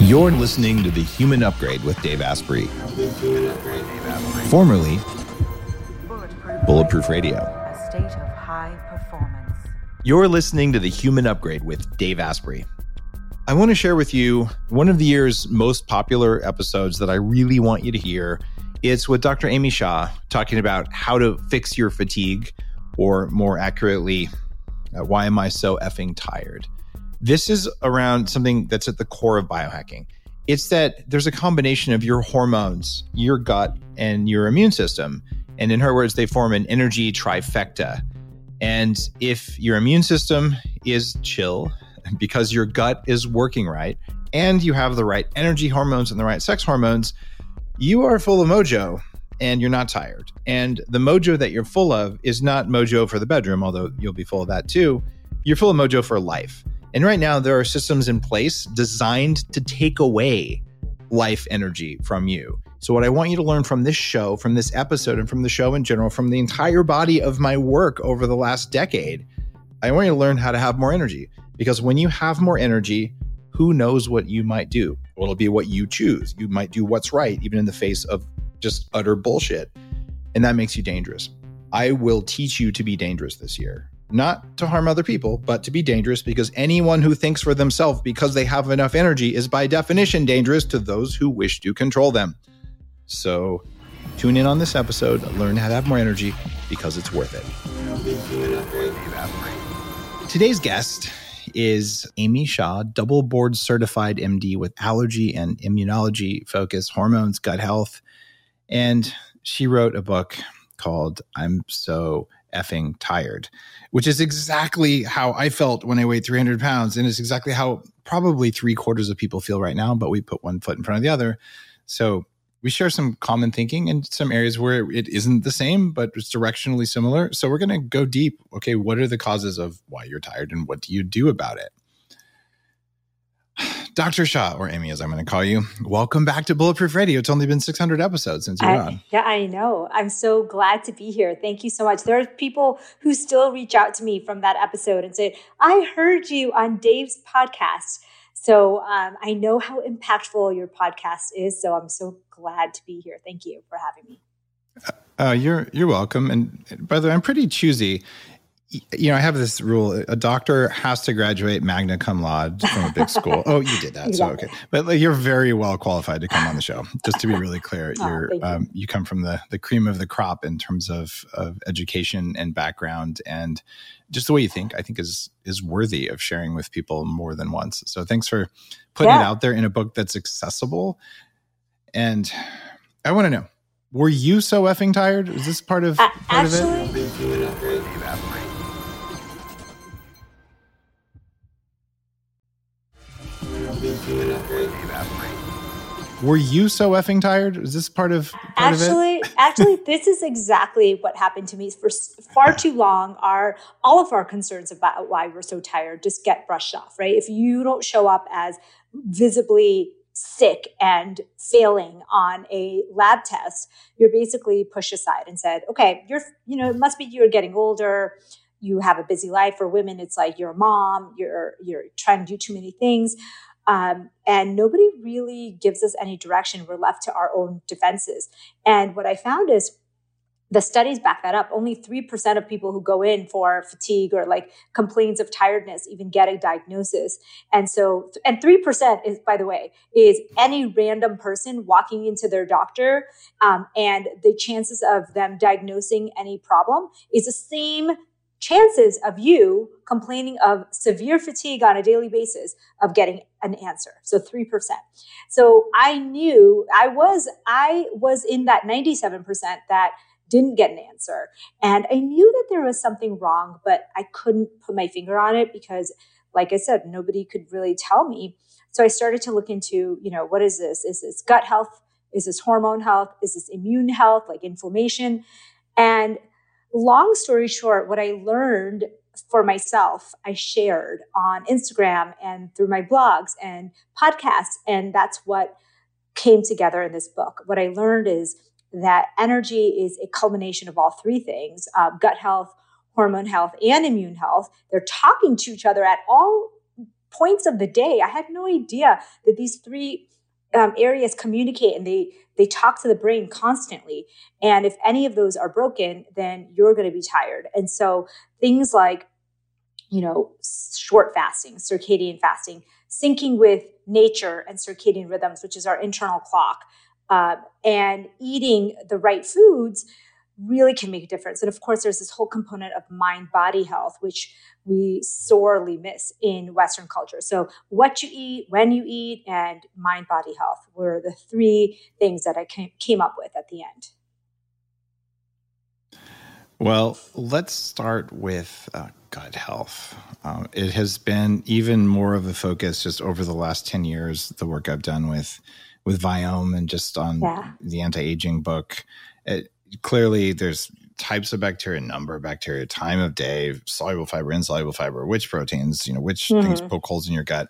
You're listening to The Human Upgrade with Dave Asprey, formerly Bulletproof Radio. A state of high performance. You're listening to The Human Upgrade with Dave Asprey. I want to share with you one of the year's most popular episodes that I really want you to hear. It's with Dr. Amy Shah talking about how to fix your fatigue, or more accurately, uh, why am I so effing tired? This is around something that's at the core of biohacking. It's that there's a combination of your hormones, your gut, and your immune system. And in her words, they form an energy trifecta. And if your immune system is chill because your gut is working right and you have the right energy hormones and the right sex hormones, you are full of mojo and you're not tired. And the mojo that you're full of is not mojo for the bedroom, although you'll be full of that too. You're full of mojo for life. And right now, there are systems in place designed to take away life energy from you. So, what I want you to learn from this show, from this episode, and from the show in general, from the entire body of my work over the last decade, I want you to learn how to have more energy. Because when you have more energy, who knows what you might do? Well, it'll be what you choose. You might do what's right, even in the face of just utter bullshit. And that makes you dangerous. I will teach you to be dangerous this year not to harm other people, but to be dangerous because anyone who thinks for themselves because they have enough energy is by definition dangerous to those who wish to control them. So tune in on this episode, learn how to have more energy because it's worth it. Today's guest is Amy Shah, double board certified MD with allergy and immunology focus, hormones, gut health. And she wrote a book called I'm So effing tired, which is exactly how I felt when I weighed 300 pounds. And it's exactly how probably three quarters of people feel right now, but we put one foot in front of the other. So we share some common thinking and some areas where it isn't the same, but it's directionally similar. So we're going to go deep. Okay, what are the causes of why you're tired and what do you do about it? Dr. Shah, or Amy, as I'm going to call you, welcome back to Bulletproof Radio. It's only been 600 episodes since you're I, on. Yeah, I know. I'm so glad to be here. Thank you so much. There are people who still reach out to me from that episode and say, I heard you on Dave's podcast. So um, I know how impactful your podcast is. So I'm so glad to be here. Thank you for having me. Uh, you're you're welcome. And by the way, I'm pretty choosy you know, I have this rule: a doctor has to graduate magna cum laude from a big school. oh, you did that, so okay. But like, you're very well qualified to come on the show. Just to be really clear, oh, you're you. Um, you. come from the the cream of the crop in terms of of education and background, and just the way you think. I think is is worthy of sharing with people more than once. So thanks for putting yeah. it out there in a book that's accessible. And I want to know: Were you so effing tired? Is this part of uh, part actually, of it? Were you so effing tired? Is this part of part actually? Of actually, this is exactly what happened to me for far too long. Our all of our concerns about why we're so tired just get brushed off, right? If you don't show up as visibly sick and failing on a lab test, you're basically pushed aside and said, "Okay, you're you know it must be you're getting older." You have a busy life. For women, it's like you're a mom. You're you're trying to do too many things um, and nobody really gives us any direction. We're left to our own defenses. And what I found is the studies back that up. Only 3% of people who go in for fatigue or like complaints of tiredness even get a diagnosis. And so, and 3% is, by the way, is any random person walking into their doctor. Um, and the chances of them diagnosing any problem is the same chances of you complaining of severe fatigue on a daily basis of getting an answer. So 3% so i knew i was i was in that 97% that didn't get an answer. And i knew that there was something wrong but i couldn't put my finger on it because like i said nobody could really tell me. So i started to look into you know what is this? Is this gut health? Is this hormone health? Is this immune health like inflammation? And long story short, what I learned for myself, I shared on Instagram and through my blogs and podcasts. And that's what came together in this book. What I learned is that energy is a culmination of all three things uh, gut health, hormone health, and immune health. They're talking to each other at all points of the day. I had no idea that these three um, areas communicate and they they talk to the brain constantly. And if any of those are broken, then you're going to be tired. And so things like, you know, short fasting, circadian fasting, syncing with nature and circadian rhythms, which is our internal clock, uh, and eating the right foods really can make a difference. And of course, there's this whole component of mind body health, which we sorely miss in Western culture. So, what you eat, when you eat, and mind body health were the three things that I came up with at the end. Well, let's start with uh, gut health. Um, it has been even more of a focus just over the last 10 years, the work I've done with with Viome and just on yeah. the anti-aging book. It, clearly there's types of bacteria, number of bacteria, time of day, soluble fiber, insoluble fiber, which proteins, you know, which mm-hmm. things poke holes in your gut.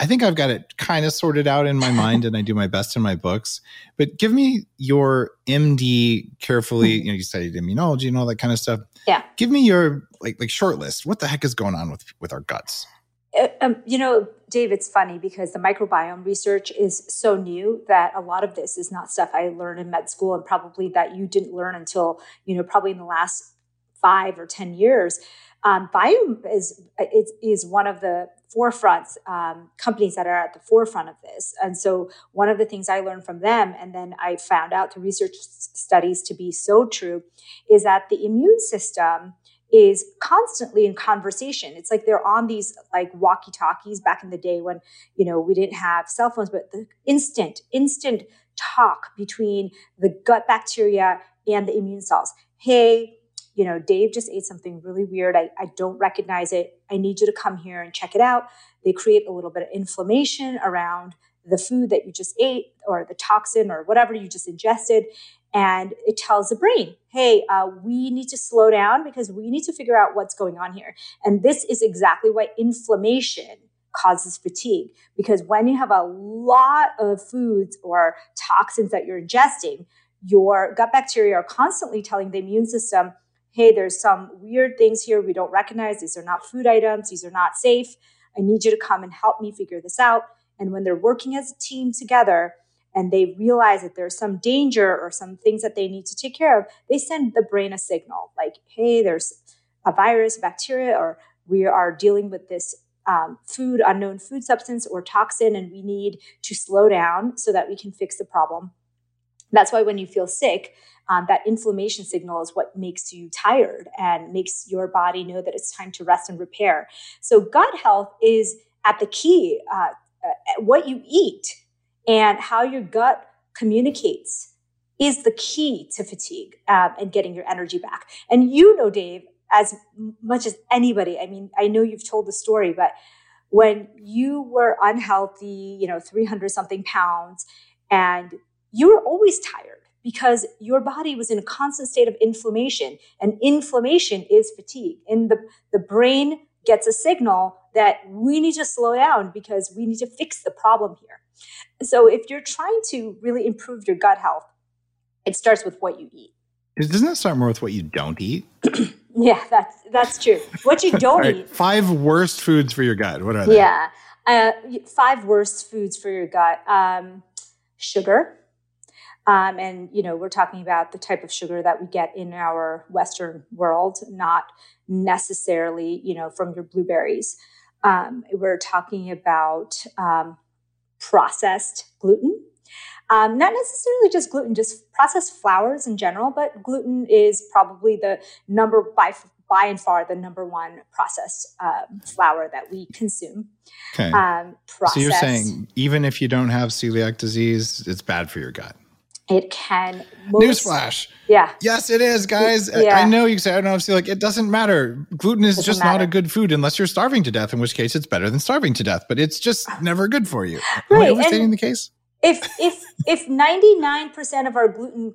I think I've got it kind of sorted out in my mind and I do my best in my books. But give me your MD carefully, mm-hmm. you know, you studied immunology and all that kind of stuff. Yeah. Give me your like like short list. What the heck is going on with with our guts? Uh, um, you know, Dave, it's funny because the microbiome research is so new that a lot of this is not stuff I learned in med school and probably that you didn't learn until, you know, probably in the last five or 10 years. Um, Viome is, is, is one of the forefronts um, companies that are at the forefront of this. And so one of the things I learned from them, and then I found out through research studies to be so true, is that the immune system is constantly in conversation. It's like they're on these like walkie talkies back in the day when, you know, we didn't have cell phones, but the instant, instant talk between the gut bacteria and the immune cells. Hey, you know, Dave just ate something really weird. I, I don't recognize it. I need you to come here and check it out. They create a little bit of inflammation around the food that you just ate or the toxin or whatever you just ingested and it tells the brain, hey, uh, we need to slow down because we need to figure out what's going on here. And this is exactly why inflammation causes fatigue. Because when you have a lot of foods or toxins that you're ingesting, your gut bacteria are constantly telling the immune system, hey, there's some weird things here we don't recognize. These are not food items, these are not safe. I need you to come and help me figure this out. And when they're working as a team together, and they realize that there's some danger or some things that they need to take care of, they send the brain a signal like, hey, there's a virus, bacteria, or we are dealing with this um, food, unknown food substance or toxin, and we need to slow down so that we can fix the problem. That's why when you feel sick, um, that inflammation signal is what makes you tired and makes your body know that it's time to rest and repair. So, gut health is at the key. Uh, uh, what you eat and how your gut communicates is the key to fatigue um, and getting your energy back. And you know, Dave, as much as anybody, I mean, I know you've told the story, but when you were unhealthy, you know, 300 something pounds, and you were always tired because your body was in a constant state of inflammation, and inflammation is fatigue. And the, the brain gets a signal that we need to slow down because we need to fix the problem here. So if you're trying to really improve your gut health, it starts with what you eat. Doesn't it start more with what you don't eat? yeah, that's that's true. What you don't right, eat. Five worst foods for your gut. What are they? Yeah, uh, five worst foods for your gut. Um, sugar, um, and you know we're talking about the type of sugar that we get in our Western world, not necessarily you know from your blueberries. Um, we're talking about um, processed gluten. Um, not necessarily just gluten, just processed flours in general, but gluten is probably the number by by and far the number one processed um, flour that we consume. Okay. Um, so you're saying even if you don't have celiac disease, it's bad for your gut. It can. Most, Newsflash. Yeah. Yes, it is, guys. Yeah. I know you say I don't know. See, like it doesn't matter. Gluten is just matter. not a good food unless you're starving to death. In which case, it's better than starving to death. But it's just never good for you. Am right. I overstating and the case? If if if ninety nine percent of our gluten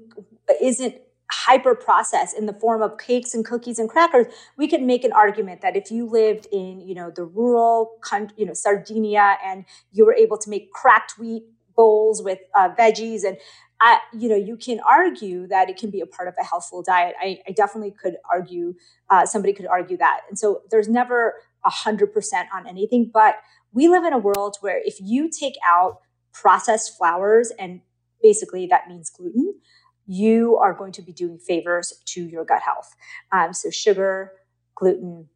isn't hyper processed in the form of cakes and cookies and crackers, we could make an argument that if you lived in you know the rural, you know Sardinia, and you were able to make cracked wheat bowls with uh, veggies and I, you know, you can argue that it can be a part of a healthful diet. I, I definitely could argue, uh, somebody could argue that. And so there's never a hundred percent on anything, but we live in a world where if you take out processed flours, and basically that means gluten, you are going to be doing favors to your gut health. Um, so, sugar, gluten,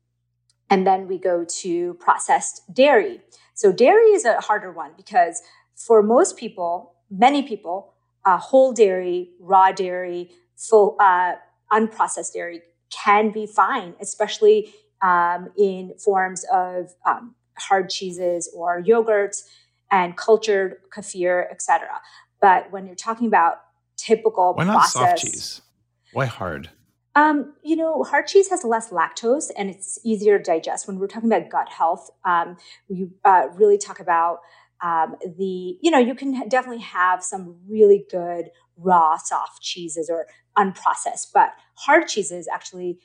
and then we go to processed dairy. So, dairy is a harder one because for most people, many people, uh, whole dairy, raw dairy, full uh, unprocessed dairy can be fine, especially um, in forms of um, hard cheeses or yogurts and cultured kefir, etc. But when you're talking about typical why not process, soft cheese? Why hard? Um, you know, hard cheese has less lactose and it's easier to digest. When we're talking about gut health, um, we uh, really talk about um, the, you know, you can definitely have some really good raw soft cheeses or unprocessed, but hard cheeses actually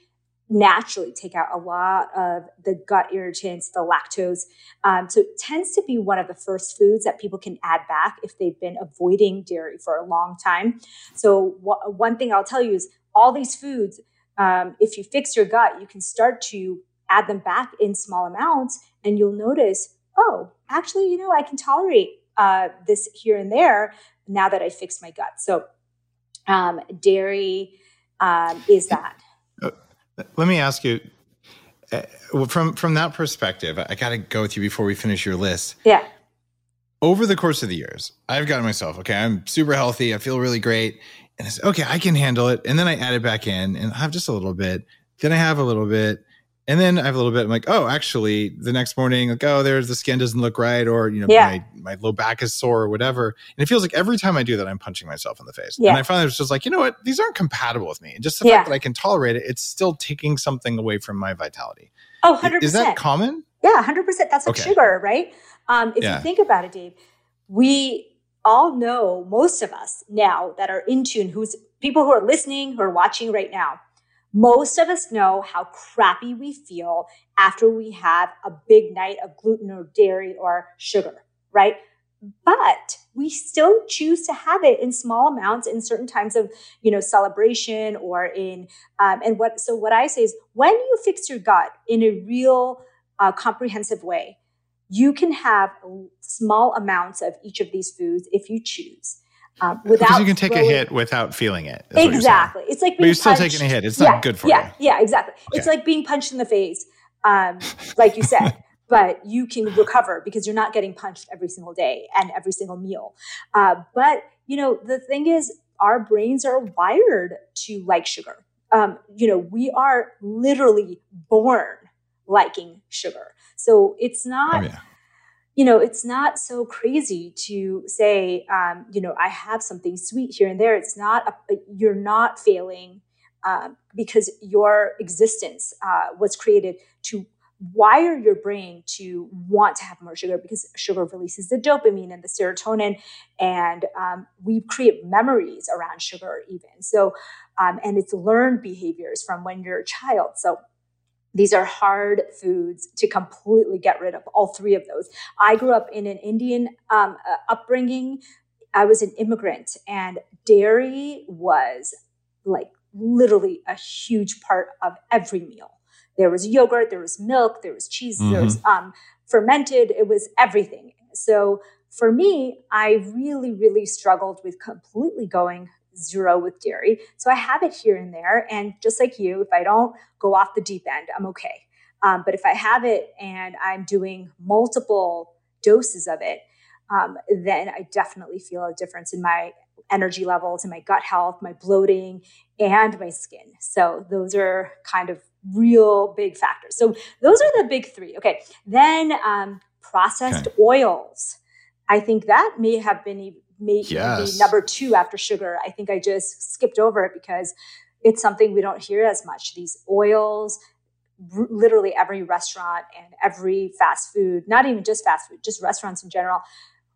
naturally take out a lot of the gut irritants, the lactose. Um, so it tends to be one of the first foods that people can add back if they've been avoiding dairy for a long time. So wh- one thing I'll tell you is all these foods, um, if you fix your gut, you can start to add them back in small amounts, and you'll notice, oh, actually, you know, I can tolerate uh, this here and there now that I fixed my gut. So um, dairy um, is that. Let me ask you uh, from from that perspective. I got to go with you before we finish your list. Yeah. Over the course of the years, I've gotten myself okay. I'm super healthy. I feel really great, and I said, okay, I can handle it. And then I add it back in, and I have just a little bit. Then I have a little bit, and then I have a little bit. I'm like, oh, actually, the next morning, like, oh, there's the skin doesn't look right, or you know, yeah. my my low back is sore, or whatever. And it feels like every time I do that, I'm punching myself in the face. Yeah. And I finally was just like, you know what, these aren't compatible with me. And just the yeah. fact that I can tolerate it, it's still taking something away from my vitality. Oh, 100 Is that common? Yeah, hundred percent. That's like okay. sugar, right? Um, if yeah. you think about it, Dave, we all know most of us now that are in tune, who's people who are listening, who are watching right now most of us know how crappy we feel after we have a big night of gluten or dairy or sugar, right? But we still choose to have it in small amounts in certain times of, you know, celebration or in, um, and what, so what I say is when you fix your gut in a real uh, comprehensive way, you can have small amounts of each of these foods if you choose. Um, without because you can take throwing, a hit without feeling it. Exactly. It's like but you're still taking a hit. It's yeah, not good for yeah, you. Yeah, exactly. Okay. It's like being punched in the face, um, like you said. but you can recover because you're not getting punched every single day and every single meal. Uh, but you know, the thing is, our brains are wired to like sugar. Um, you know, we are literally born liking sugar. So it's not. Oh, yeah you know, it's not so crazy to say, um, you know, I have something sweet here and there. It's not, a, you're not failing um, because your existence uh, was created to wire your brain to want to have more sugar because sugar releases the dopamine and the serotonin and um, we create memories around sugar even so um, and it's learned behaviors from when you're a child so these are hard foods to completely get rid of, all three of those. I grew up in an Indian um, uh, upbringing. I was an immigrant, and dairy was like literally a huge part of every meal. There was yogurt, there was milk, there was cheese, mm-hmm. there was um, fermented, it was everything. So for me, I really, really struggled with completely going zero with dairy. So I have it here and there. And just like you, if I don't go off the deep end, I'm okay. Um, but if I have it and I'm doing multiple doses of it, um, then I definitely feel a difference in my energy levels, in my gut health, my bloating, and my skin. So those are kind of real big factors. So those are the big three. Okay. Then um, processed okay. oils. I think that may have been maybe yes. number two after sugar. I think I just skipped over it because it's something we don't hear as much. These oils, r- literally every restaurant and every fast food, not even just fast food, just restaurants in general,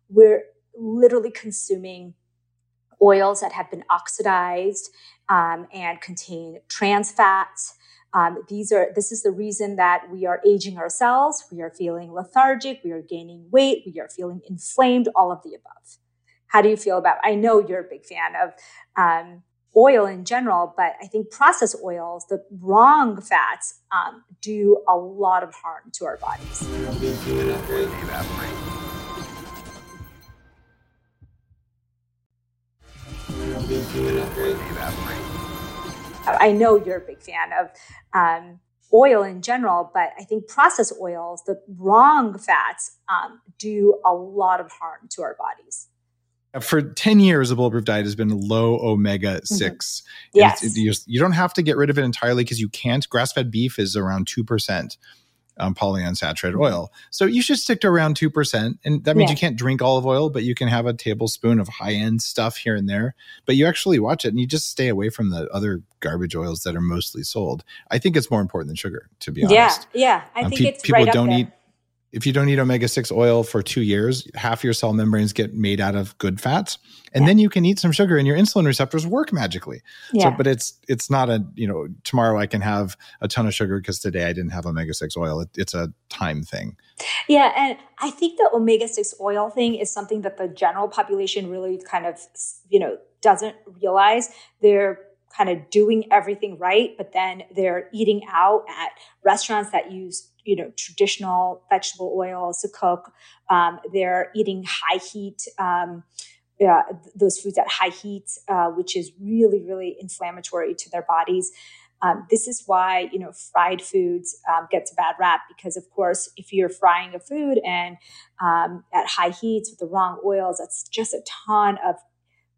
we're literally consuming oils that have been oxidized um, and contain trans fats. Um, these are this is the reason that we are aging ourselves. We are feeling lethargic. We are gaining weight. We are feeling inflamed. All of the above. How do you feel about? I know you're a big fan of um, oil in general, but I think processed oils, the wrong fats, um, do a lot of harm to our bodies. I know you're a big fan of um, oil in general, but I think processed oils, the wrong fats, um, do a lot of harm to our bodies. For 10 years, a bulletproof diet has been low omega 6. Mm-hmm. Yes. It, you, you don't have to get rid of it entirely because you can't. Grass fed beef is around 2% um, polyunsaturated oil. So you should stick to around 2%. And that means yeah. you can't drink olive oil, but you can have a tablespoon of high end stuff here and there. But you actually watch it and you just stay away from the other garbage oils that are mostly sold. I think it's more important than sugar, to be honest. Yeah. Yeah. I um, think pe- it's people right don't eat if you don't eat omega 6 oil for two years, half your cell membranes get made out of good fats. And yeah. then you can eat some sugar and your insulin receptors work magically. Yeah. So, but it's it's not a, you know, tomorrow I can have a ton of sugar because today I didn't have omega 6 oil. It, it's a time thing. Yeah. And I think the omega 6 oil thing is something that the general population really kind of, you know, doesn't realize. They're kind of doing everything right, but then they're eating out at restaurants that use you know traditional vegetable oils to cook. Um, they're eating high heat. Um, those foods at high heat, uh, which is really, really inflammatory to their bodies. Um, this is why you know fried foods um, gets a bad rap because, of course, if you're frying a food and um, at high heats with the wrong oils, that's just a ton of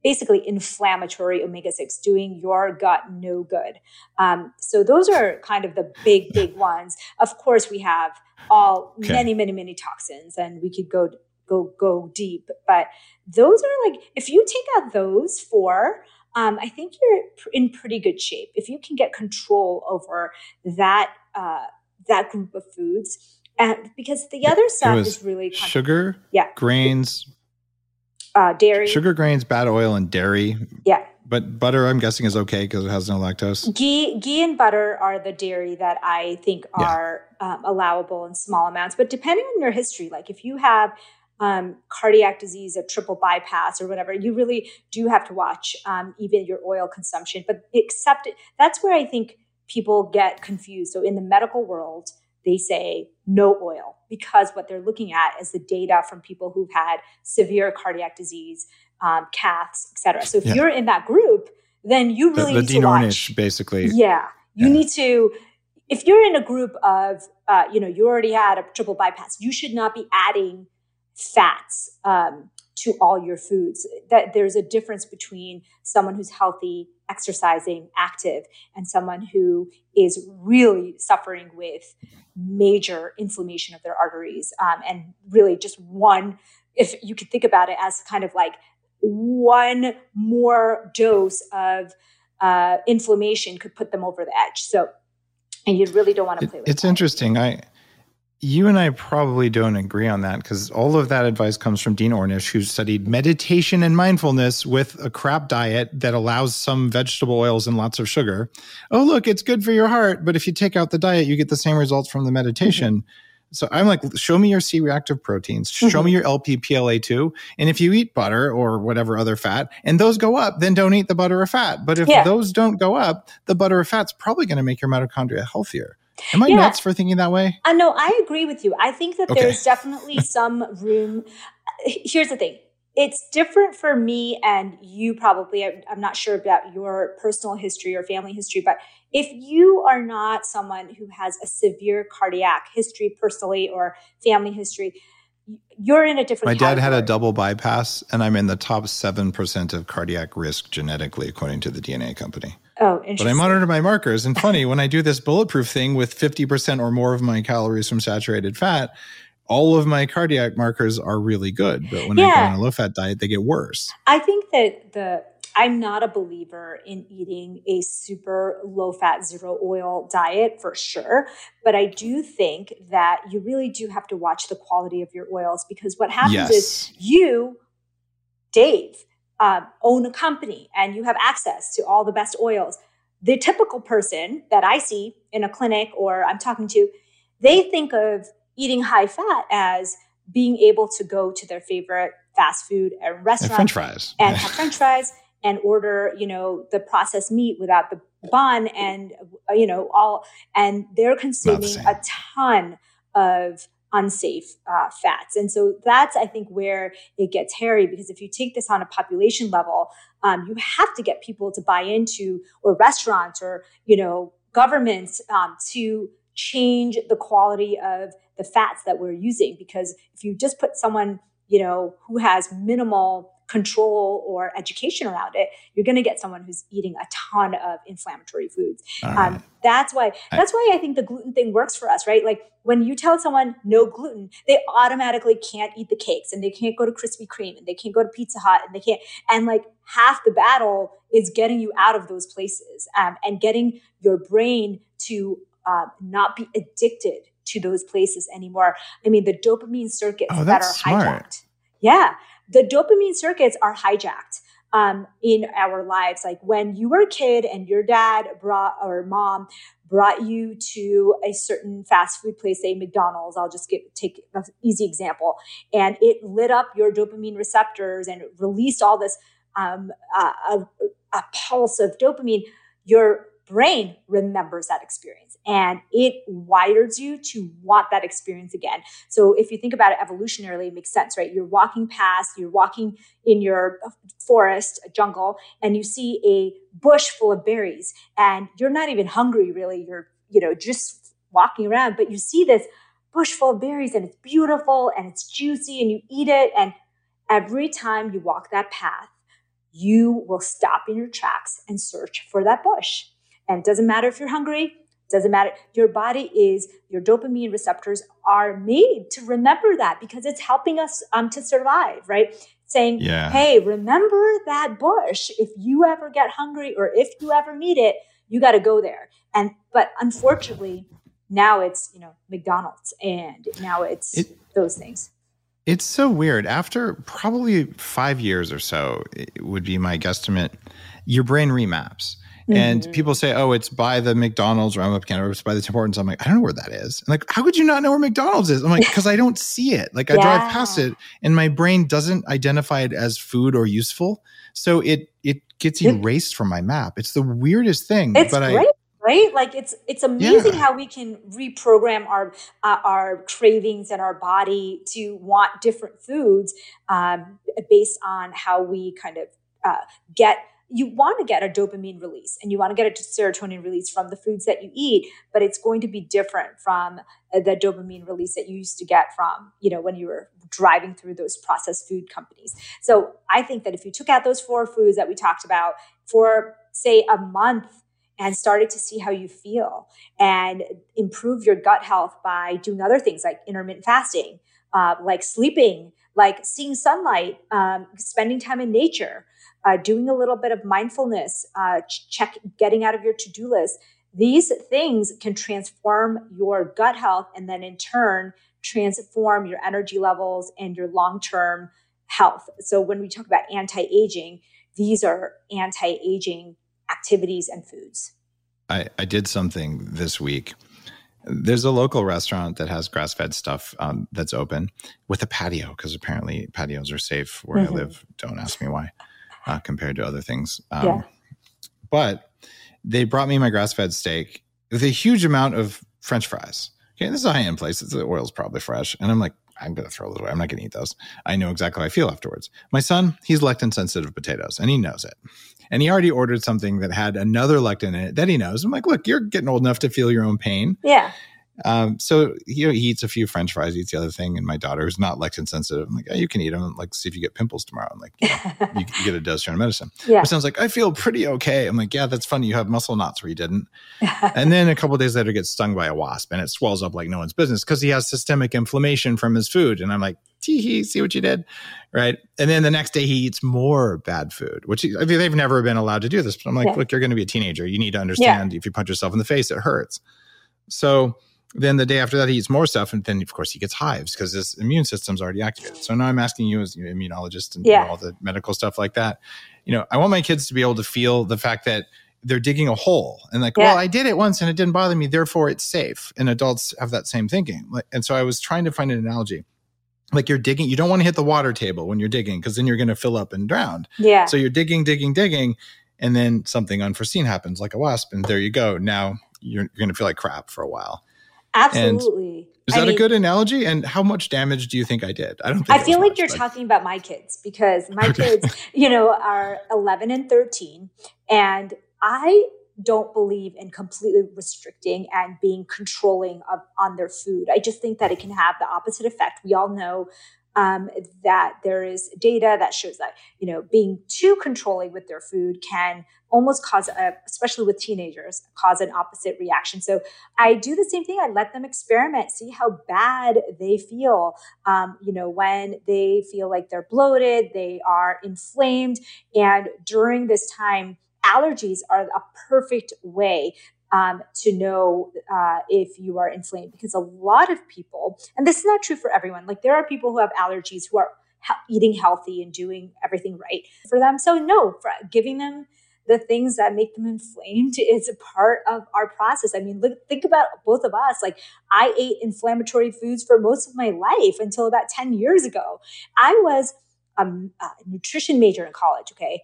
basically inflammatory omega 6, doing your gut no good. Um, so those are kind of the big, big ones. Of course, we have all okay. many, many, many toxins, and we could go go go deep. But those are like if you take out those four. Um, I think you're in pretty good shape if you can get control over that uh, that group of foods. And because the other stuff is really sugar, yeah, grains, uh, dairy, sugar, grains, bad oil, and dairy. Yeah. But butter, I'm guessing, is okay because it has no lactose. Ghee, ghee, and butter are the dairy that I think are yeah. um, allowable in small amounts. But depending on your history, like if you have um, cardiac disease, a triple bypass, or whatever, you really do have to watch um, even your oil consumption. But except that's where I think people get confused. So in the medical world, they say no oil because what they're looking at is the data from people who've had severe cardiac disease, um, caths, et cetera. So if yeah. you're in that group, then you really the, the need Dean to watch. Ornish, basically. Yeah, you yeah. need to. If you're in a group of, uh, you know, you already had a triple bypass, you should not be adding fats um, to all your foods. That there's a difference between someone who's healthy, exercising, active, and someone who is really suffering with major inflammation of their arteries. Um, and really, just one, if you could think about it as kind of like one more dose of uh, inflammation could put them over the edge. So, and you really don't want to play with. It's that. interesting. I you and I probably don't agree on that because all of that advice comes from Dean Ornish, who studied meditation and mindfulness with a crap diet that allows some vegetable oils and lots of sugar. Oh, look, it's good for your heart. But if you take out the diet, you get the same results from the meditation. Mm-hmm. So I'm like, show me your C reactive proteins, mm-hmm. show me your LPPLA2. And if you eat butter or whatever other fat and those go up, then don't eat the butter or fat. But if yeah. those don't go up, the butter or fat's probably going to make your mitochondria healthier. Am I yeah. nuts for thinking that way? Uh, no, I agree with you. I think that okay. there's definitely some room. Here's the thing it's different for me and you probably i'm not sure about your personal history or family history but if you are not someone who has a severe cardiac history personally or family history you're in a different my category. dad had a double bypass and i'm in the top 7% of cardiac risk genetically according to the dna company Oh, interesting. But I monitor my markers. And funny, when I do this bulletproof thing with 50% or more of my calories from saturated fat, all of my cardiac markers are really good. But when yeah. I go on a low fat diet, they get worse. I think that the I'm not a believer in eating a super low fat, zero oil diet for sure. But I do think that you really do have to watch the quality of your oils because what happens yes. is you, Dave, uh, own a company and you have access to all the best oils. The typical person that I see in a clinic or I'm talking to, they think of eating high fat as being able to go to their favorite fast food restaurant and French fries and have French fries and order, you know, the processed meat without the bun and, uh, you know, all, and they're consuming a ton of unsafe uh, fats. And so that's, I think, where it gets hairy because if you take this on a population level, um, you have to get people to buy into, or restaurants, or, you know, governments um, to change the quality of the fats that we're using. Because if you just put someone, you know, who has minimal control or education around it, you're going to get someone who's eating a ton of inflammatory foods. Um, that's why that's why I think the gluten thing works for us, right? Like when you tell someone no gluten, they automatically can't eat the cakes and they can't go to Krispy Kreme and they can't go to Pizza Hut and they can't and like half the battle is getting you out of those places um, and getting your brain to uh, not be addicted to those places anymore. I mean, the dopamine circuits oh, that are smart. hijacked. Yeah the dopamine circuits are hijacked um, in our lives. Like when you were a kid and your dad brought or mom brought you to a certain fast food place, say McDonald's, I'll just get, take an easy example, and it lit up your dopamine receptors and released all this um, uh, a, a pulse of dopamine. Your brain remembers that experience and it wires you to want that experience again. So if you think about it evolutionarily, it makes sense, right? You're walking past, you're walking in your uh, forest, jungle, and you see a bush full of berries and you're not even hungry really. You're, you know, just walking around, but you see this bush full of berries and it's beautiful and it's juicy and you eat it. And every time you walk that path, you will stop in your tracks and search for that bush and it doesn't matter if you're hungry, doesn't matter. Your body is, your dopamine receptors are made to remember that because it's helping us um, to survive, right? Saying, yeah. hey, remember that bush. If you ever get hungry or if you ever need it, you got to go there. And, but unfortunately, now it's, you know, McDonald's and now it's it, those things. It's so weird. After probably five years or so, it would be my guesstimate, your brain remaps Mm-hmm. And people say, oh, it's by the McDonald's or I'm up Canada, it's by the Tim Hortons. I'm like, I don't know where that is. I'm like, how could you not know where McDonald's is? I'm like, because I don't see it. Like I yeah. drive past it and my brain doesn't identify it as food or useful. So it it gets erased from my map. It's the weirdest thing. It's but great. I right like it's it's amazing yeah. how we can reprogram our uh, our cravings and our body to want different foods um, based on how we kind of uh, get you want to get a dopamine release and you want to get a serotonin release from the foods that you eat but it's going to be different from uh, the dopamine release that you used to get from you know when you were driving through those processed food companies. So i think that if you took out those four foods that we talked about for say a month and started to see how you feel and improve your gut health by doing other things like intermittent fasting uh, like sleeping like seeing sunlight um, spending time in nature uh, doing a little bit of mindfulness, uh, check getting out of your to-do list. These things can transform your gut health and then in turn transform your energy levels and your long-term health. So when we talk about anti-aging, these are anti-aging activities and foods. I, I did something this week. There's a local restaurant that has grass fed stuff um, that's open with a patio because apparently patios are safe where mm-hmm. I live. Don't ask me why uh, compared to other things. Um, yeah. But they brought me my grass fed steak with a huge amount of French fries. Okay, this is a high end place. The oil's probably fresh. And I'm like, I'm going to throw those away. I'm not going to eat those. I know exactly how I feel afterwards. My son, he's lectin sensitive potatoes and he knows it. And he already ordered something that had another lectin in it that he knows. I'm like, look, you're getting old enough to feel your own pain. Yeah. Um, so you know, he eats a few French fries, eats the other thing, and my daughter, who's not lectin sensitive, I'm like, oh, you can eat them. I'm like, see if you get pimples tomorrow. I'm like, you, know, you, you, get a dose of medicine. Yeah. It sounds like I feel pretty okay. I'm like, yeah, that's funny. You have muscle knots where you didn't. and then a couple days later, gets stung by a wasp, and it swells up like no one's business because he has systemic inflammation from his food. And I'm like, tee hee, see what you did, right? And then the next day he eats more bad food, which he, I mean, they've never been allowed to do this. But I'm like, yeah. look, you're going to be a teenager. You need to understand yeah. if you punch yourself in the face, it hurts. So then the day after that, he eats more stuff, and then of course he gets hives because his immune system's already activated. So now I'm asking you, as an immunologist and yeah. all the medical stuff like that, you know, I want my kids to be able to feel the fact that they're digging a hole and like, yeah. well, I did it once and it didn't bother me, therefore it's safe. And adults have that same thinking. And so I was trying to find an analogy. like you're digging, you don't want to hit the water table when you're digging because then you're going to fill up and drown. Yeah. So you're digging, digging, digging, and then something unforeseen happens, like a wasp, and there you go. Now you're, you're going to feel like crap for a while. Absolutely. Is that a good analogy? And how much damage do you think I did? I don't. I feel like much, you're but... talking about my kids because my okay. kids, you know, are 11 and 13, and I don't believe in completely restricting and being controlling of, on their food. I just think that it can have the opposite effect. We all know um, that there is data that shows that you know being too controlling with their food can almost cause a, especially with teenagers cause an opposite reaction. So i do the same thing. I let them experiment see how bad they feel. Um, you know when they feel like they're bloated they are inflamed and during this time allergies are a perfect way um, to know uh, if you are inflamed because a lot of people, and this is not true for everyone, like there are people who have allergies who are he- eating healthy and doing everything right for them. So, no, for giving them the things that make them inflamed is a part of our process. I mean, look, think about both of us. Like, I ate inflammatory foods for most of my life until about 10 years ago. I was a nutrition major in college, okay?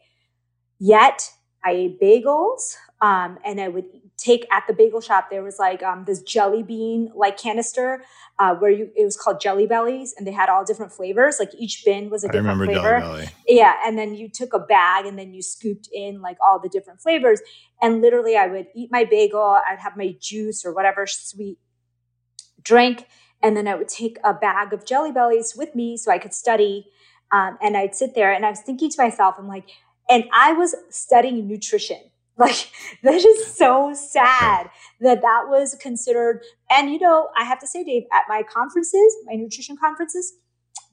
Yet I ate bagels, um, and I would take at the bagel shop. There was like um, this jelly bean like canister uh, where you it was called Jelly Bellies, and they had all different flavors. Like each bin was a different flavor. Yeah, and then you took a bag and then you scooped in like all the different flavors. And literally, I would eat my bagel. I'd have my juice or whatever sweet drink, and then I would take a bag of Jelly Bellies with me so I could study. Um, and I'd sit there, and I was thinking to myself, I'm like, and I was studying nutrition like that is so sad that that was considered. And you know, I have to say, Dave, at my conferences, my nutrition conferences,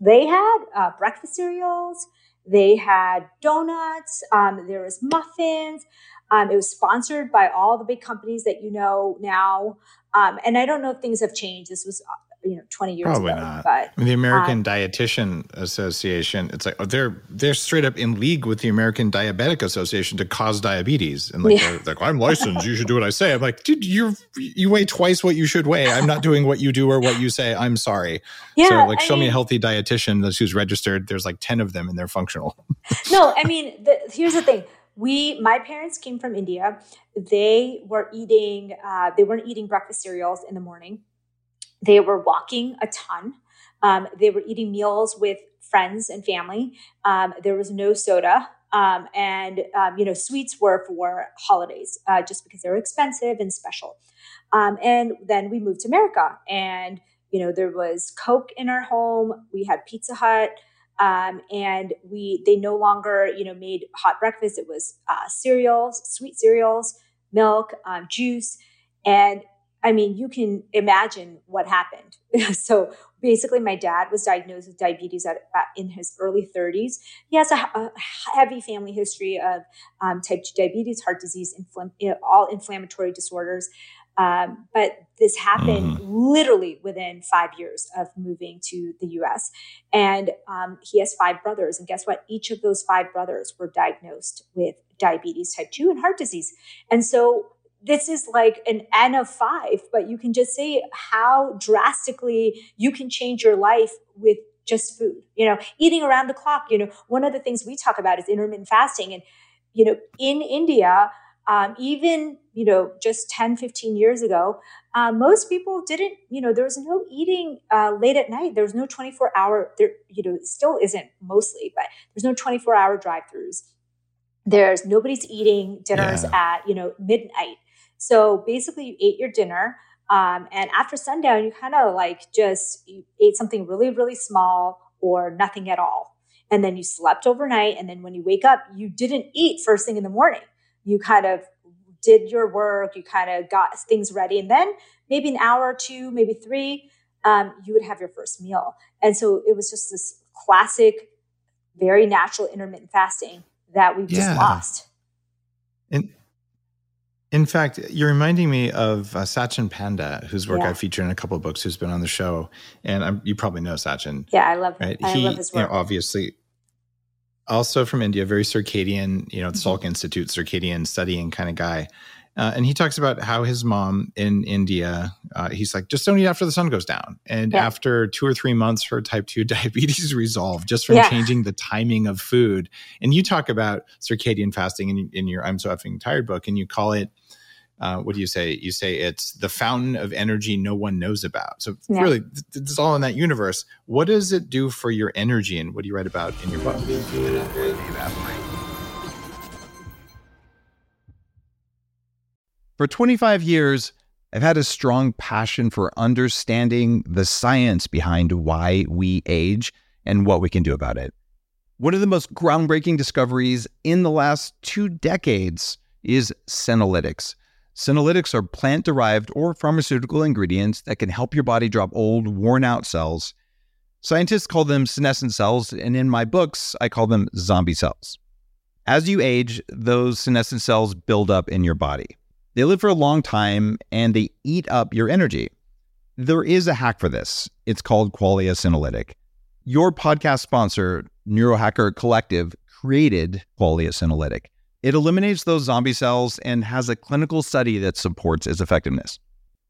they had uh, breakfast cereals, they had donuts, um, there was muffins. Um, it was sponsored by all the big companies that you know now. Um, and I don't know if things have changed. This was you know 20 years Probably ago. Not. But I mean, the American um, Dietitian Association, it's like oh, they're they're straight up in league with the American Diabetic Association to cause diabetes. And like, yeah. like I'm licensed, you should do what I say. I'm like, dude, you you weigh twice what you should weigh. I'm not doing what you do or what you say. I'm sorry. Yeah, so like, I show mean, me a healthy dietitian that's who's registered. There's like 10 of them and they're functional. no, I mean, the, here's the thing we my parents came from india they were eating uh, they weren't eating breakfast cereals in the morning they were walking a ton. Um, they were eating meals with friends and family. Um, there was no soda. Um, and, um, you know, sweets were for holidays uh, just because they were expensive and special. Um, and then we moved to America and, you know, there was Coke in our home. We had Pizza Hut. Um, and we they no longer you know made hot breakfast it was uh, cereals sweet cereals milk juice and I mean, you can imagine what happened. so basically, my dad was diagnosed with diabetes at, at in his early 30s. He has a, a heavy family history of um, type 2 diabetes, heart disease, infl- all inflammatory disorders. Um, but this happened mm. literally within five years of moving to the US. And um, he has five brothers. And guess what? Each of those five brothers were diagnosed with diabetes type 2 and heart disease. And so this is like an N of five, but you can just say how drastically you can change your life with just food. You know, eating around the clock. You know, one of the things we talk about is intermittent fasting. And, you know, in India, um, even, you know, just 10, 15 years ago, uh, most people didn't, you know, there was no eating uh, late at night. There was no 24 hour, there, you know, still isn't mostly, but there's no 24 hour drive throughs. There's nobody's eating dinners yeah. at, you know, midnight. So basically, you ate your dinner. Um, and after sundown, you kind of like just ate something really, really small or nothing at all. And then you slept overnight. And then when you wake up, you didn't eat first thing in the morning. You kind of did your work, you kind of got things ready. And then maybe an hour or two, maybe three, um, you would have your first meal. And so it was just this classic, very natural intermittent fasting that we've yeah. just lost. And in fact, you're reminding me of uh, Satchin Panda, whose work yeah. I feature in a couple of books, who's been on the show, and I'm, you probably know Satchin. Yeah, I love. Right? I he, love his work. You know, obviously, also from India, very circadian. You know, the mm-hmm. Salk Institute circadian studying kind of guy. Uh, and he talks about how his mom in India, uh, he's like, just don't eat after the sun goes down. And yeah. after two or three months, her type 2 diabetes resolved just from yeah. changing the timing of food. And you talk about circadian fasting in, in your I'm So Effing Tired book, and you call it uh, what do you say? You say it's the fountain of energy no one knows about. So yeah. really, it's all in that universe. What does it do for your energy, and what do you write about in your book? For 25 years, I've had a strong passion for understanding the science behind why we age and what we can do about it. One of the most groundbreaking discoveries in the last two decades is senolytics. Senolytics are plant derived or pharmaceutical ingredients that can help your body drop old, worn out cells. Scientists call them senescent cells, and in my books, I call them zombie cells. As you age, those senescent cells build up in your body. They live for a long time and they eat up your energy. There is a hack for this. It's called Qualia Senolytic. Your podcast sponsor, Neurohacker Collective, created Qualia Senolytic. It eliminates those zombie cells and has a clinical study that supports its effectiveness.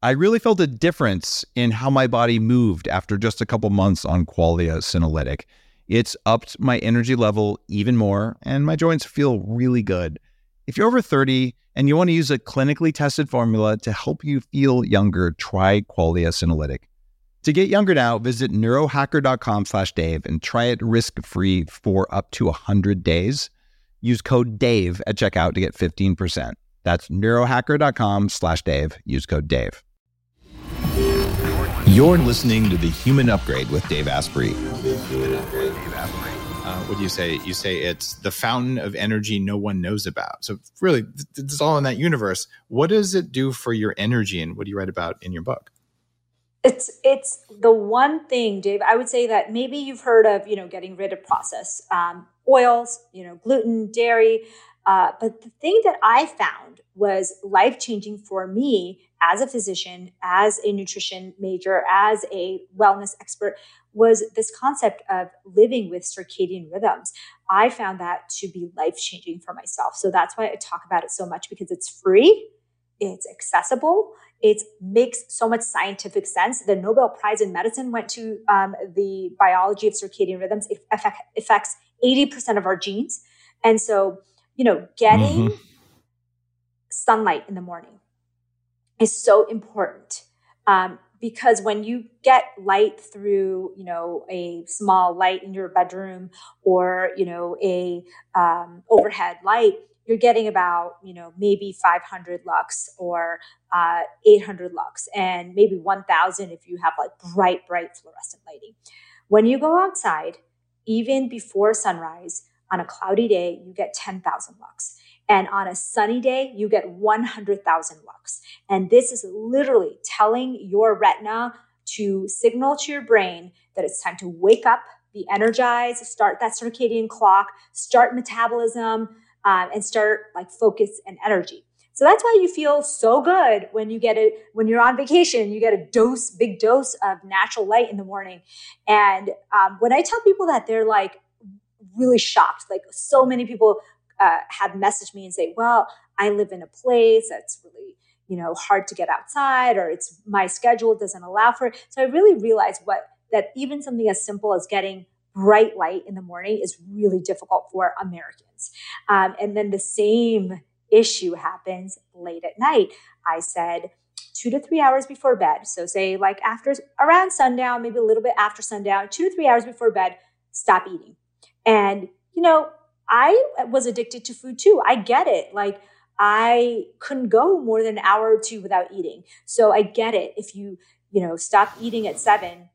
I really felt a difference in how my body moved after just a couple months on Qualia Senolytic. It's upped my energy level even more, and my joints feel really good. If you're over 30 and you want to use a clinically tested formula to help you feel younger, try Qualia Senolytic. To get younger now, visit neurohacker.com slash Dave and try it risk-free for up to 100 days. Use code DAVE at checkout to get 15%. That's neurohacker.com slash Dave. Use code DAVE. You're listening to The Human Upgrade with Dave Asprey. Uh, what do you say? You say it's the fountain of energy no one knows about. So, really, it's all in that universe. What does it do for your energy, and what do you write about in your book? It's it's the one thing, Dave. I would say that maybe you've heard of you know getting rid of processed um, oils, you know, gluten, dairy. Uh, but the thing that I found was life changing for me as a physician, as a nutrition major, as a wellness expert was this concept of living with circadian rhythms. I found that to be life changing for myself. So that's why I talk about it so much because it's free, it's accessible, it makes so much scientific sense. The Nobel Prize in Medicine went to um, the biology of circadian rhythms. It affects 80% of our genes. And so, you know, getting mm-hmm. sunlight in the morning is so important. Um, because when you get light through you know a small light in your bedroom or you know a um, overhead light you're getting about you know maybe 500 lux or uh, 800 lux and maybe 1000 if you have like bright bright fluorescent lighting when you go outside even before sunrise on a cloudy day you get 10000 lux and on a sunny day, you get 100,000 lux. And this is literally telling your retina to signal to your brain that it's time to wake up, be energized, start that circadian clock, start metabolism, um, and start like focus and energy. So that's why you feel so good when you get it when you're on vacation. You get a dose, big dose of natural light in the morning. And um, when I tell people that, they're like really shocked. Like so many people uh, have messaged me and say, well, I live in a place that's really, you know, hard to get outside or it's my schedule doesn't allow for it. So I really realized what that even something as simple as getting bright light in the morning is really difficult for Americans. Um, and then the same issue happens late at night. I said, two to three hours before bed. So, say like after around sundown, maybe a little bit after sundown, two to three hours before bed, stop eating. And, you know, I was addicted to food too. I get it. Like I couldn't go more than an hour or two without eating. So I get it. If you, you know, stop eating at seven,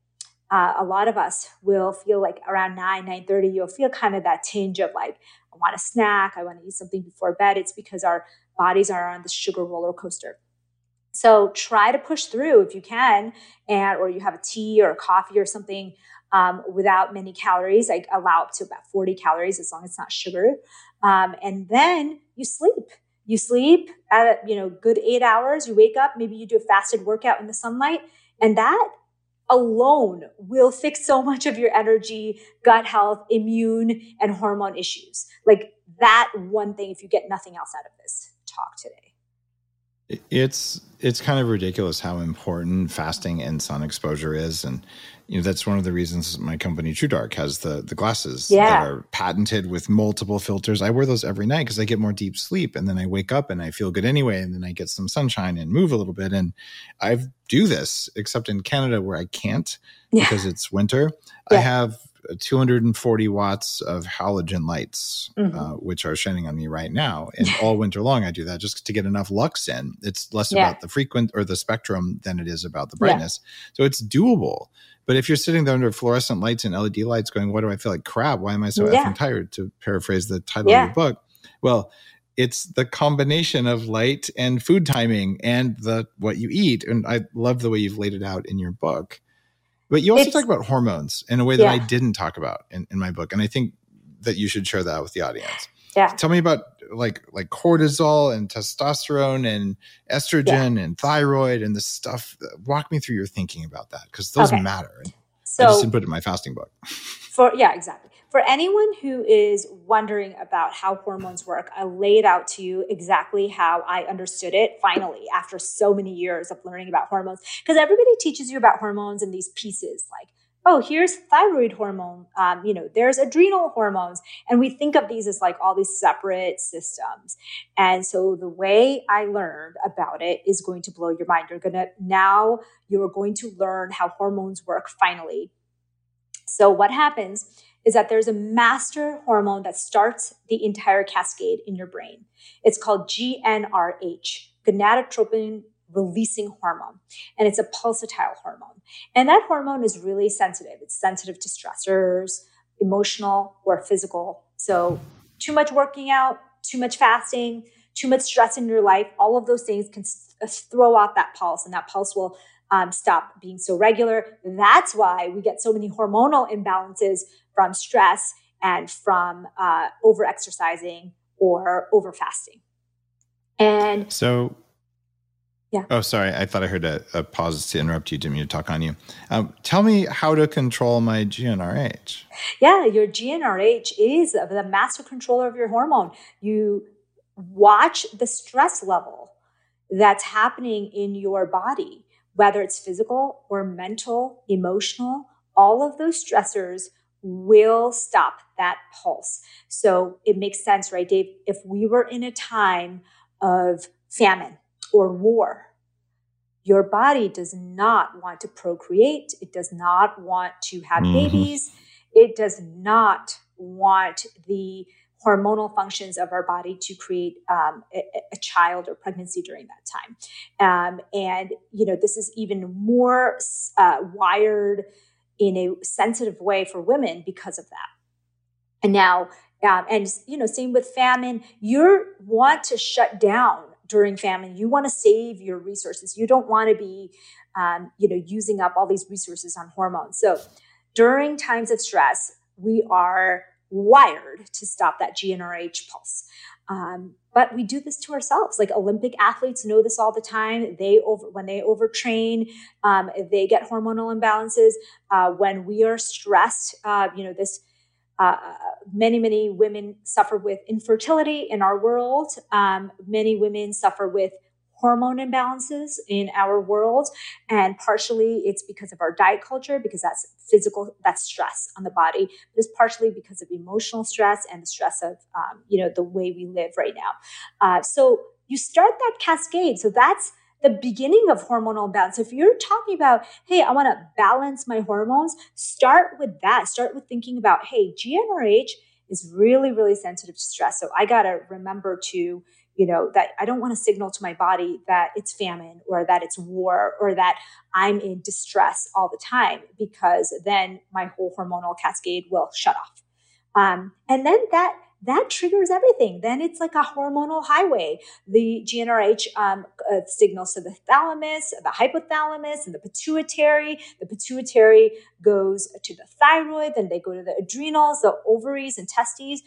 uh, a lot of us will feel like around 9 9 30 you'll feel kind of that tinge of like i want a snack i want to eat something before bed it's because our bodies are on the sugar roller coaster so try to push through if you can and or you have a tea or a coffee or something um, without many calories. I allow up to about 40 calories as long as it's not sugar. Um, and then you sleep. You sleep at, you know, good eight hours. You wake up, maybe you do a fasted workout in the sunlight. And that alone will fix so much of your energy, gut health, immune, and hormone issues. Like that one thing, if you get nothing else out of this talk today. It's it's kind of ridiculous how important fasting and sun exposure is, and you know that's one of the reasons my company True Dark has the the glasses Yeah. that are patented with multiple filters. I wear those every night because I get more deep sleep, and then I wake up and I feel good anyway, and then I get some sunshine and move a little bit, and I do this except in Canada where I can't Yeah. because it's winter. I have 240 watts of halogen lights, Mhm. uh, which are shining on me right now. And all winter long, I do that just to get enough lux in. It's less Yeah. about the frequent or the spectrum than it is about the Yeah. brightness. So it's doable. But if you're sitting there under fluorescent lights and LED lights going, Why do I feel like crap? Why am I so Yeah. effing tired? To paraphrase the title Yeah. of your book. Well, it's the combination of light and food timing and the what you eat. And I love the way you've laid it out in your book. But you also It's- talk about hormones in a way that I didn't talk about in, in my book. And I think that you should share that with the audience. Yeah. Tell me about like like cortisol and testosterone and estrogen and thyroid and this stuff. Walk me through your thinking about that because those Okay. matter. I So just didn't put it in my fasting book. for yeah exactly for anyone who is wondering about how hormones work i laid out to you exactly how i understood it finally after so many years of learning about hormones because everybody teaches you about hormones in these pieces like oh here's thyroid hormone um, you know there's adrenal hormones. And we think of these as like all these separate systems. And so the way i learned about it is going to blow your mind. You're gonna now you're going to learn how hormones work finally. So, what happens is that there's a master hormone that starts the entire cascade in your brain. It's called GnRH, gonadotropin releasing hormone, and it's a pulsatile hormone. And that hormone is really sensitive. It's sensitive to stressors, emotional or physical. So, too much working out, too much fasting, too much stress in your life, all of those things can uh, throw off that pulse, and that pulse will um, stop being so regular. That's why we get so many hormonal imbalances from stress and from uh, over exercising or over fasting. And So, Yeah. Oh, sorry. I thought I heard a, a pause to interrupt you. Didn't mean to talk on you. Um, tell me how to control my GnRH. yeah, your GnRH is the master controller of your hormone. You watch the stress level that's happening in your body, whether it's physical or mental, emotional, all of those stressors will stop that pulse. So it makes sense, right, Dave? If we were in a time of famine or war, your body does not want to procreate. It does not want to have Mhm. babies. It does not want the hormonal functions of our body to create um, a, a child or pregnancy during that time. Um, and, you know, this is even more uh, wired in a sensitive way for women because of that. And now, um, and, you know, same with famine, you want to shut down during famine. You want to save your resources. You don't want to be, um, you know, using up all these resources on hormones. So during times of stress, we are wired to stop that GnRH pulse. Um, but we do this to ourselves. Like Olympic athletes know this all the time. They over when they overtrain, um, they get hormonal imbalances. Uh, when we are stressed, uh, you know this. Uh, many many women suffer with infertility in our world. Um, many women suffer with hormone imbalances in our world. And partially it's because of our diet culture because that's physical that's stress on the body but it's partially because of emotional stress and the stress of um, you know the way we live right now. Uh, so you start that cascade. So that's the beginning of hormonal balance. If you're talking about, hey, I want to balance my hormones, start with that. Start with thinking about, hey, GnRH is really, really sensitive to stress. So I got to remember to you know that i don't want to signal to my body that it's famine or that it's war or that i'm in distress all the time because then my whole hormonal cascade will shut off um, and then that that triggers everything. Then it's like a hormonal highway. The gnrh um, uh, signals to the thalamus the hypothalamus and the pituitary. The pituitary goes to the thyroid then they go to the adrenals the ovaries and testes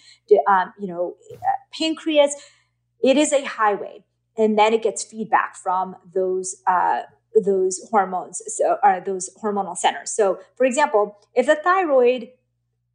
um, you know uh, pancreas. It is a highway. And then it gets feedback from those uh, those hormones so or those hormonal centers. So for example if the thyroid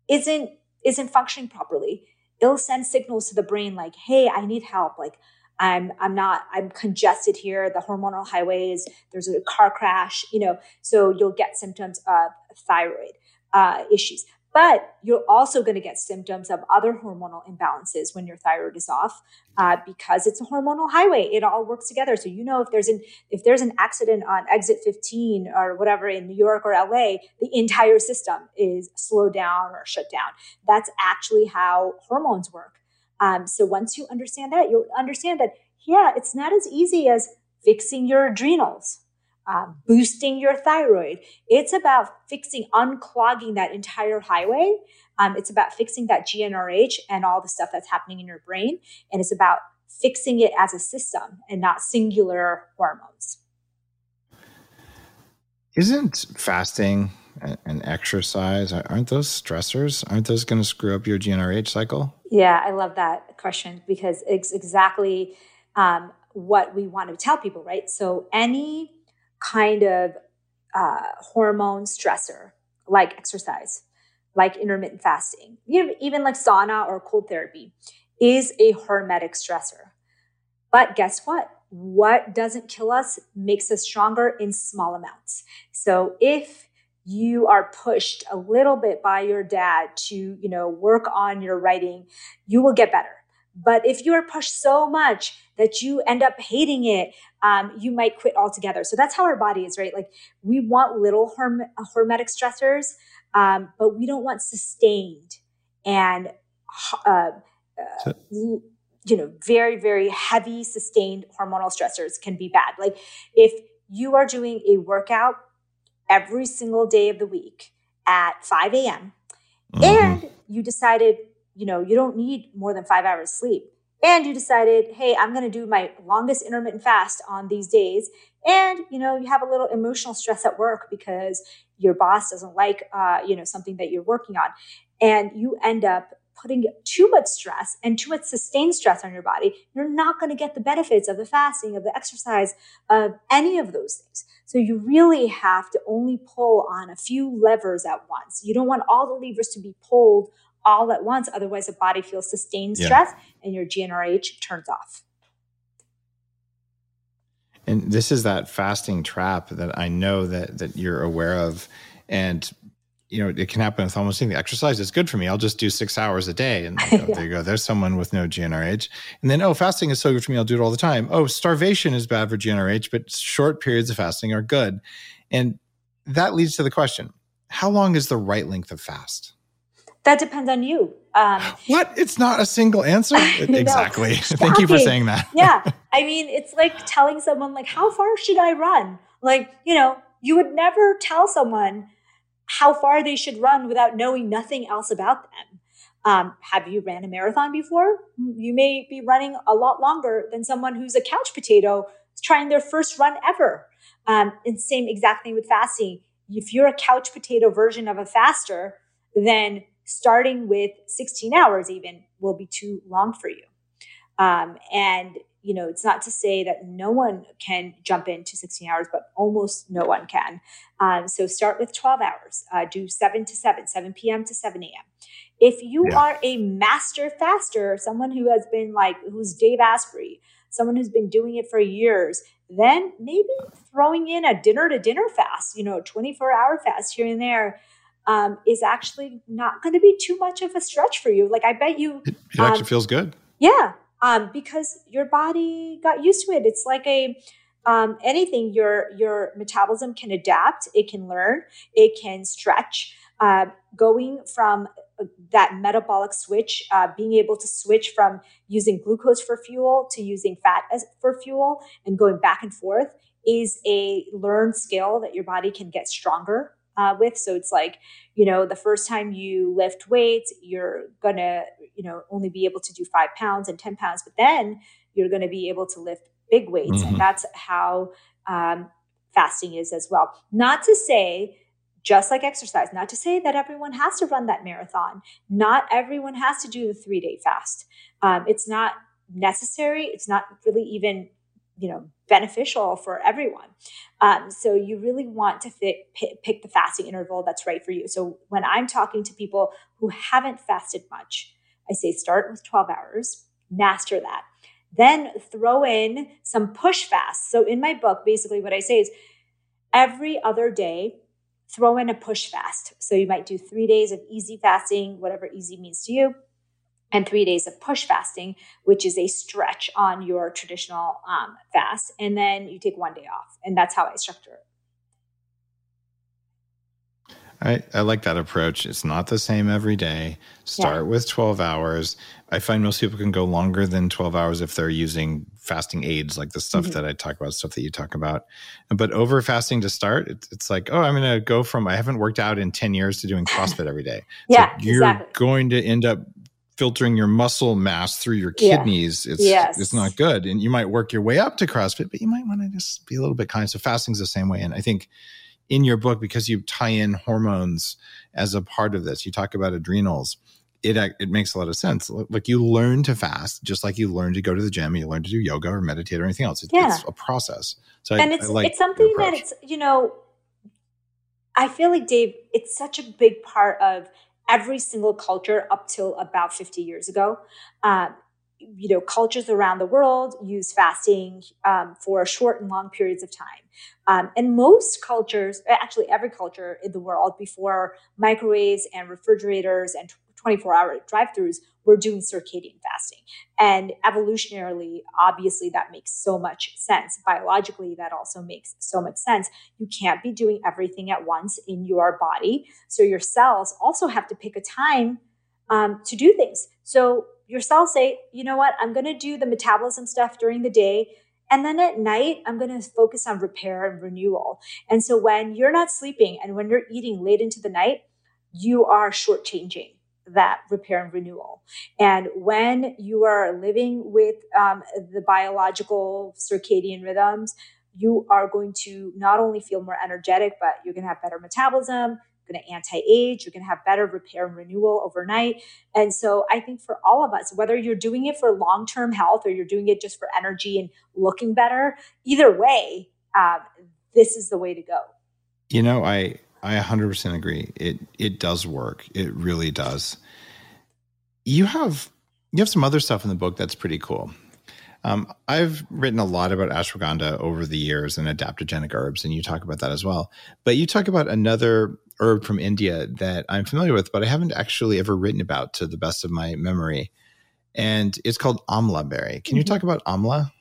isn't isn't functioning properly it'll send signals to the brain like hey i need help like I'm I'm not I'm congested here. The hormonal highways. There's a car crash. You know, so you'll get symptoms of thyroid uh, issues. But you're also going to get symptoms of other hormonal imbalances when your thyroid is off, uh, because it's a hormonal highway. It all works together. So you know if there's an if there's an accident on exit 15 or whatever in New York or LA, the entire system is slowed down or shut down. That's actually how hormones work. Um, so once you understand that, you'll understand that yeah, it's not as easy as fixing your adrenals uh, boosting your thyroid. It's about fixing, unclogging that entire highway. Um, it's about fixing that GnRH and all the stuff that's happening in your brain. And it's about fixing it as a system and not singular hormones. Isn't fasting and exercise aren't those stressors? Aren't those going to screw up your GnRH cycle? Yeah, I love that question because it's exactly um, what we want to tell people, right? So any kind of uh, hormone stressor like exercise, like intermittent fasting, even like sauna or cold therapy, is a hormetic stressor. But guess what? What doesn't kill us makes us stronger in small amounts. So if you are pushed a little bit by your dad to, you know, work on your writing, you will get better. But if you are pushed so much that you end up hating it, um, you might quit altogether. So that's how our body is, right? Like we want little horm- hormetic stressors, um, but we don't want sustained and, uh, uh, you know, very, very heavy sustained hormonal stressors can be bad. Like if you are doing a workout every single day of the week at 5 a.m. Mm-hmm. and you decided, you know, you don't need more than five hours sleep and you decided, hey, I'm going to do my longest intermittent fast on these days. And, you know, you have a little emotional stress at work because your boss doesn't like, uh, you know, something that you're working on. And you end up putting too much stress and too much sustained stress on your body. You're not going to get the benefits of the fasting, of the exercise, of any of those things. So you really have to only pull on a few levers at once. You don't want all the levers to be pulled all at once. Otherwise, the body feels sustained stress yeah. and your GnRH turns off. And this is that fasting trap that I know that that you're aware of. And you know, it can happen with almost anything. Exercise is good for me. I'll just do six hours a day. And yeah. there you go. There's someone with no GnRH. And then, oh, fasting is so good for me. I'll do it all the time. Oh, starvation is bad for GnRH, but short periods of fasting are good. And that leads to the question how long is the right length of fast? That depends on you. Um, what? It's not a single answer. exactly. Thank you for saying that. yeah. I mean, it's like telling someone like, how far should I run? Like, you know, you would never tell someone how far they should run without knowing nothing else about them. Um, have you ran a marathon before? You may be running a lot longer than someone who's a couch potato trying their first run ever. Um, and same exact thing with fasting. If you're a couch potato version of a faster, then starting with 16 hours even will be too long for you. Um, and you know, it's not to say that no one can jump into 16 hours, but almost no one can. Um, so start with 12 hours. Uh, do 7 to 7, 7 p.m. to 7 a.m. If you yeah. are a master faster, someone who has been like, who's Dave Asprey, someone who's been doing it for years, then maybe throwing in a dinner to dinner fast, you know, 24 hour fast here and there um, is actually not going to be too much of a stretch for you. Like I bet you, it, it actually um, feels good. Yeah, um, because your body got used to it. It's like a um, anything. Your your metabolism can adapt. It can learn. It can stretch. Uh, going from uh, that metabolic switch, uh, being able to switch from using glucose for fuel to using fat as for fuel, and going back and forth is a learned skill that your body can get stronger uh, with. So it's like, you know, the first time you lift weights, you're gonna, you know, only be able to do five pounds and 10 pounds, but then you're gonna be able to lift big weights. Mm-hmm. And that's how um, fasting is as well. Not to say, just like exercise, not to say that everyone has to run that marathon. Not everyone has to do the three day fast. Um, it's not necessary. It's not really even you know beneficial for everyone um, so you really want to fit, pick, the fasting interval that's right for you so when i'm talking to people who haven't fasted much i say start with 12 hours master that Then throw in some push fast. So in my book, basically what I say is every other day, throw in a push fast. So you might do three days of easy fasting, whatever easy means to you, and three days of push fasting, which is a stretch on your traditional um, fast. And then you take one day off. And that's how I structure it. I, I like that approach. It's not the same every day. Start yeah. with 12 hours. I find most people can go longer than 12 hours if they're using fasting aids, like the stuff mm-hmm. that I talk about, stuff that you talk about. But over fasting to start, it's, it's like, oh, I'm going to go from I haven't worked out in 10 years to doing CrossFit every day. yeah. So you're exactly. going to end up filtering your muscle mass through your kidneys. Yeah. It's, yes. it's not good. And you might work your way up to CrossFit, but you might want to just be a little bit kind. So fasting's the same way. And I think in your book because you tie in hormones as a part of this. You talk about adrenals. It uh, it makes a lot of sense. Like you learn to fast, just like you learn to go to the gym, you learn to do yoga or meditate or anything else. It, yeah. It's a process. So and I, it's I like it's something that it's you know. I feel like Dave, it's such a big part of every single culture up till about 50 years ago. Uh, you know, cultures around the world use fasting um, for short and long periods of time. Um, and most cultures, actually every culture in the world before microwaves and refrigerators and 24 hour drive throughs were doing circadian fasting. And evolutionarily, obviously, that makes so much sense. Biologically, that also makes so much sense. You can't be doing everything at once in your body. So your cells also have to pick a time um, to do things. So your cells say, you know what, I'm going to do the metabolism stuff during the day. And then at night, I'm going to focus on repair and renewal. And so when you're not sleeping and when you're eating late into the night, you are shortchanging that repair and renewal. And when you are living with um, the biological circadian rhythms, you are going to not only feel more energetic, but you're going to have better metabolism You're going to anti-age you're going to have better repair and renewal overnight and so i think for all of us whether you're doing it for long-term health or you're doing it just for energy and looking better either way um, this is the way to go you know i i 100% agree it it does work it really does you have you have some other stuff in the book that's pretty cool um, I've written a lot about ashwagandha over the years and adaptogenic herbs, and you talk about that as well. But you talk about another herb from India that I'm familiar with, but I haven't actually ever written about to the best of my memory. And it's called amla berry. Can you mm-hmm. talk about amla?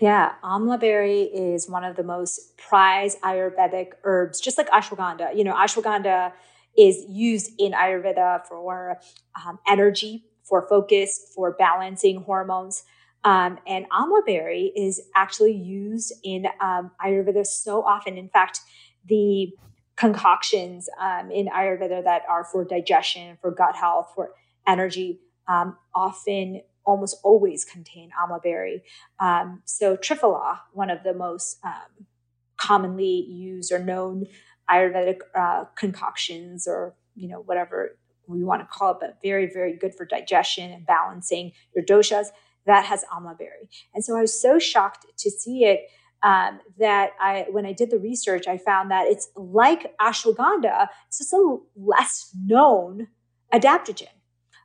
Yeah, amla berry is one of the most prized Ayurvedic herbs, just like ashwagandha. You know, ashwagandha is used in Ayurveda for um, energy, for focus, for balancing hormones. Um, and amla berry is actually used in um, Ayurveda so often. In fact, the concoctions um, in Ayurveda that are for digestion, for gut health, for energy, um, often almost always contain amla berry. Um, so Triphala, one of the most um, commonly used or known Ayurvedic uh, concoctions, or you know whatever we want to call it, but very very good for digestion and balancing your doshas. That has amla berry, and so I was so shocked to see it um, that I, when I did the research, I found that it's like ashwagandha, it's just a less known adaptogen.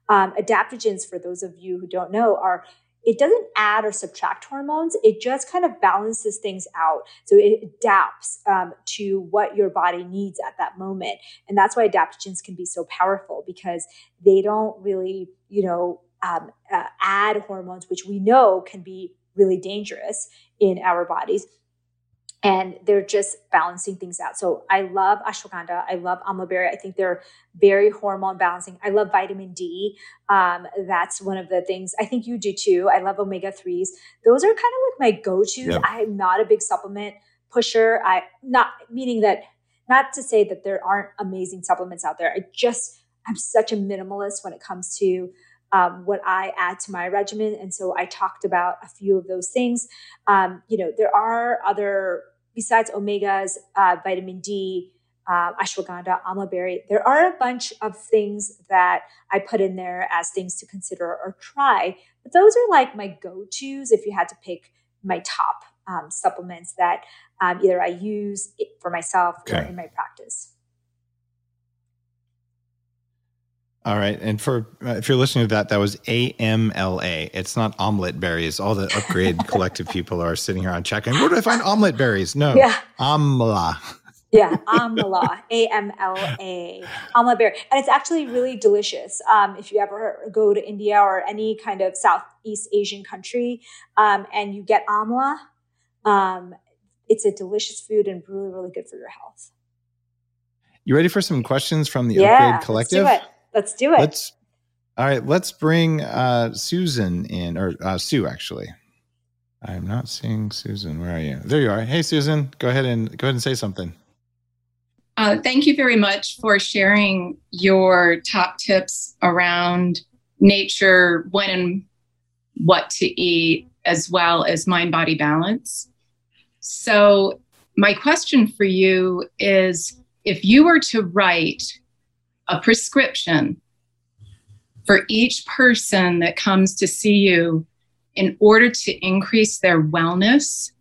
Um, adaptogens, for those of you who don't know, are it doesn't add or subtract hormones. It just kind of balances things out. So it adapts um, to what your body needs at that moment. And that's why adaptogens can be so powerful because they don't really, you know, um, uh, add hormones, which we know can be really dangerous in our bodies and they're just balancing things out. So I love ashwagandha. I love amla berry. I think they're very hormone balancing. I love vitamin D. Um, that's one of the things I think you do too. I love omega threes. Those are kind of like my go-to. Yep. I'm not a big supplement pusher. I not meaning that not to say that there aren't amazing supplements out there. I just I'm such a minimalist when it comes to um, what I add to my regimen. And so I talked about a few of those things. Um, you know, there are other, besides omegas, uh, vitamin D, uh, ashwagandha, amla berry, there are a bunch of things that I put in there as things to consider or try. But those are like my go tos if you had to pick my top um, supplements that um, either I use for myself okay. or in my practice. All right. And for uh, if you're listening to that, that was AMLA. It's not omelet berries. All the upgrade collective people are sitting here on checking. Where do I find omelet berries? No. Yeah. AMLA. Yeah, amla, A M L A, amla berry, and it's actually really delicious. Um, if you ever go to India or any kind of Southeast Asian country, um, and you get amla, um, it's a delicious food and really, really good for your health. You ready for some questions from the yeah, Upgrade Collective? Let's do it. Let's do it. Let's. All right, let's bring uh, Susan in, or uh, Sue actually. I'm not seeing Susan. Where are you? There you are. Hey, Susan, go ahead and go ahead and say something. Uh, thank you very much for sharing your top tips around nature, when and what to eat, as well as mind body balance. So, my question for you is if you were to write a prescription for each person that comes to see you in order to increase their wellness,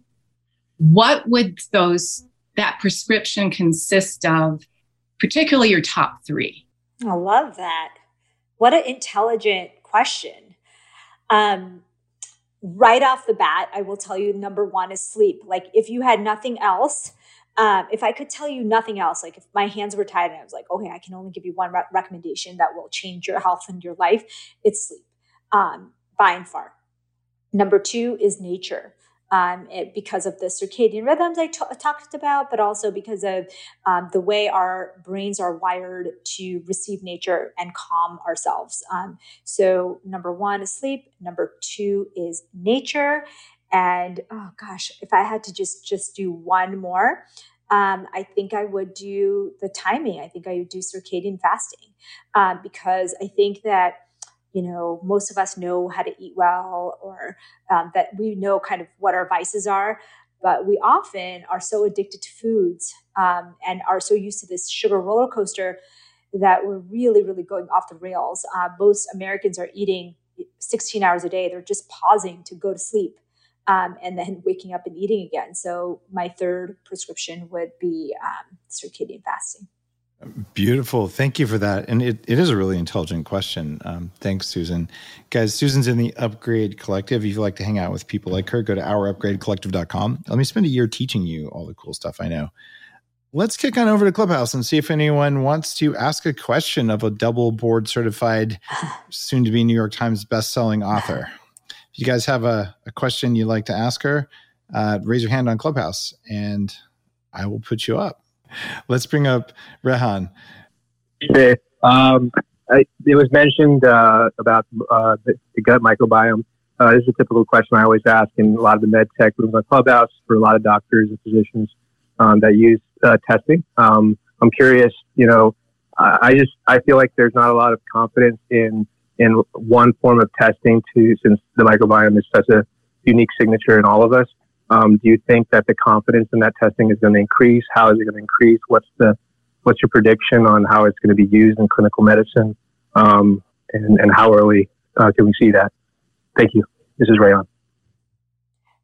what would those that prescription consist of, particularly your top three? I love that. What an intelligent question. Um, right off the bat, I will tell you number one is sleep. Like, if you had nothing else, um, if I could tell you nothing else, like if my hands were tied and I was like, okay, I can only give you one re- recommendation that will change your health and your life, it's sleep um, by and far. Number two is nature um, it, because of the circadian rhythms I t- talked about, but also because of um, the way our brains are wired to receive nature and calm ourselves. Um, so, number one is sleep. Number two is nature. And oh gosh, if I had to just just do one more, um, I think I would do the timing. I think I would do circadian fasting uh, because I think that you know, most of us know how to eat well or um, that we know kind of what our vices are. But we often are so addicted to foods um, and are so used to this sugar roller coaster that we're really, really going off the rails. Uh, most Americans are eating 16 hours a day. They're just pausing to go to sleep um, and then waking up and eating again. So, my third prescription would be um, circadian fasting. Beautiful. Thank you for that. And it, it is a really intelligent question. Um, thanks, Susan. Guys, Susan's in the Upgrade Collective. If you'd like to hang out with people like her, go to ourupgradecollective.com. Let me spend a year teaching you all the cool stuff I know. Let's kick on over to Clubhouse and see if anyone wants to ask a question of a double board certified, soon to be New York Times best-selling author. If you guys have a, a question you'd like to ask her, uh, raise your hand on Clubhouse and I will put you up. Let's bring up Rehan. Hey, um, I, it was mentioned uh, about uh, the, gut microbiome. Uh, this is a typical question I always ask in a lot of the med tech rooms on Clubhouse for a lot of doctors and physicians um, that use uh, testing. Um, I'm curious, you know, I, I just I feel like there's not a lot of confidence in in one form of testing to since the microbiome is such a unique signature in all of us. Um, do you think that the confidence in that testing is going to increase? How is it going to increase? What's the what's your prediction on how it's going to be used in clinical medicine? Um, and, and how early uh, can we see that? Thank you. This is Rehan.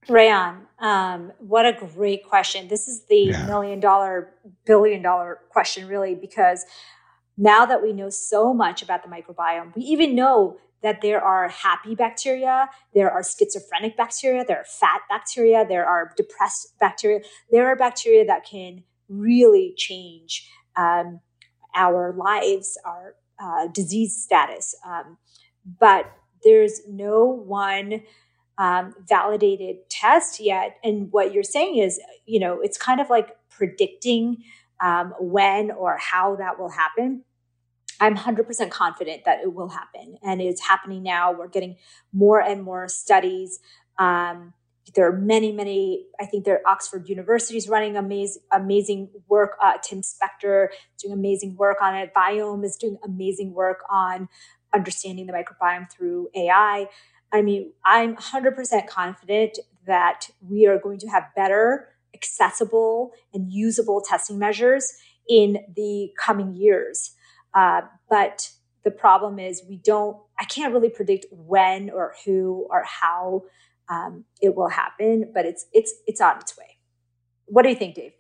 Rehan, um, what a great question. This is the yeah. million dollar, billion dollar question, really, because now that we know so much about the microbiome, we even know that there are happy bacteria, there are schizophrenic bacteria, there are fat bacteria, there are depressed bacteria. There are bacteria that can really change um, our lives, our uh, disease status. Um, but there's no one um, validated test yet. And what you're saying is, you know, it's kind of like predicting um, when or how that will happen. I'm 100% confident that it will happen. And it's happening now. We're getting more and more studies. Um, there are many, many, I think there are Oxford University is running amazing, amazing work. Uh, Tim Spector doing amazing work on it. Viome is doing amazing work on understanding the microbiome through AI. I mean, I'm 100% confident that we are going to have better, accessible, and usable testing measures in the coming years. Uh, but the problem is we don't, I can't really predict when or who or how um, it will happen, but it's, it's, it's on its way. What do you think, Dave?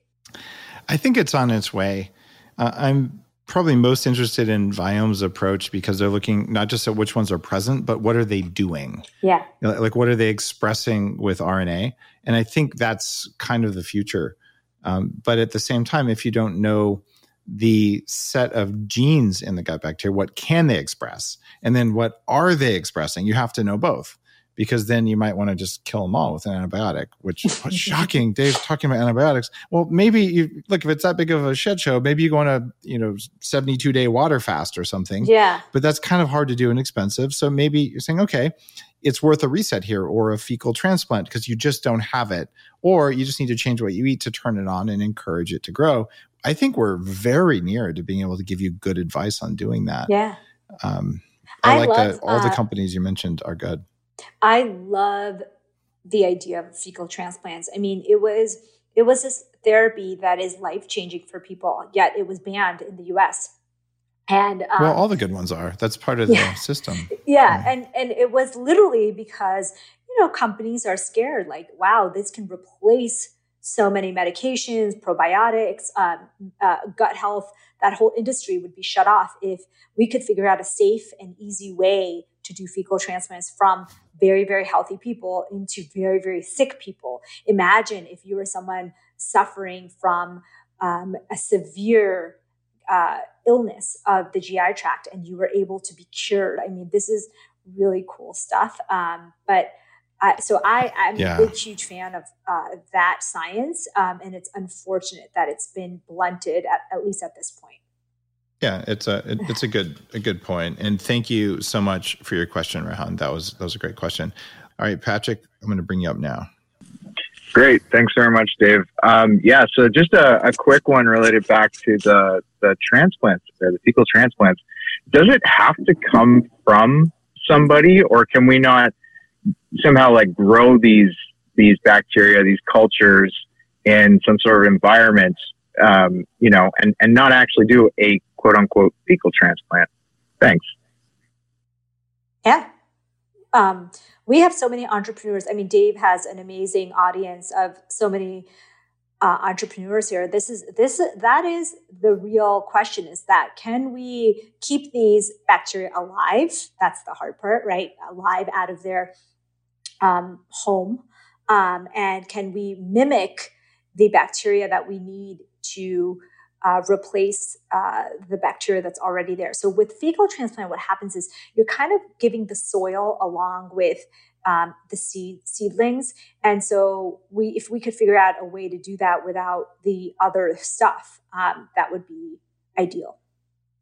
I think it's on its way. Uh, I'm probably most interested in Viome's approach because they're looking not just at which ones are present, but what are they doing? Yeah. Like what are they expressing with RNA? And I think that's kind of the future. Um, but at the same time, if you don't know the set of genes in the gut bacteria, what can they express? And then what are they expressing? You have to know both because then you might want to just kill them all with an antibiotic, which was shocking. Dave's talking about antibiotics. Well, maybe you look if it's that big of a shit show, maybe you go on a you know 72 day water fast or something. Yeah. But that's kind of hard to do and expensive. So maybe you're saying, okay, it's worth a reset here or a fecal transplant because you just don't have it. Or you just need to change what you eat to turn it on and encourage it to grow. I think we're very near to being able to give you good advice on doing that. Yeah. Um, I, I like love, that all the uh, companies you mentioned are good. I love the idea of fecal transplants. I mean, it was it was this therapy that is life changing for people, yet it was banned in the U.S. And um, well, all the good ones are. That's part of yeah. the system. yeah, and and it was literally because you know companies are scared, like, wow, this can replace so many medications, probiotics, um, uh, gut health. That whole industry would be shut off if we could figure out a safe and easy way to do fecal transplants from very, very healthy people into very, very sick people. Imagine if you were someone suffering from um, a severe uh, illness of the GI tract and you were able to be cured. I mean, this is really cool stuff. Um, but I, so I, I'm Yeah. a big, huge fan of uh, that science, um, and it's unfortunate that it's been blunted at, at least at this point. Yeah, it's a it, it's a good a good. And thank you so much for your question, Rehan. That was that was a great question. All right, Patrick, I'm going to bring you up now. Great. Thanks very much, Dave. Um, yeah, so just a, a quick one related back to the, the transplants, the fecal transplants. Does it have to come from somebody or can we not somehow like grow these, these bacteria, these cultures in some sort of environment, um, you know, and, and not actually do a quote unquote fecal transplant? Thanks. Yeah. Um, we have so many entrepreneurs. I mean, Dave has an amazing audience of so many uh, entrepreneurs here. This is this that is the real question: is that can we keep these bacteria alive? That's the hard part, right? Alive out of their um, home, um, and can we mimic the bacteria that we need to uh, replace uh, the bacteria that's already there. So with fecal transplant, what happens is you're kind of giving the soil along with um, the seed seedlings, and so we, if we could figure out a way to do that without the other stuff, um, that would be ideal.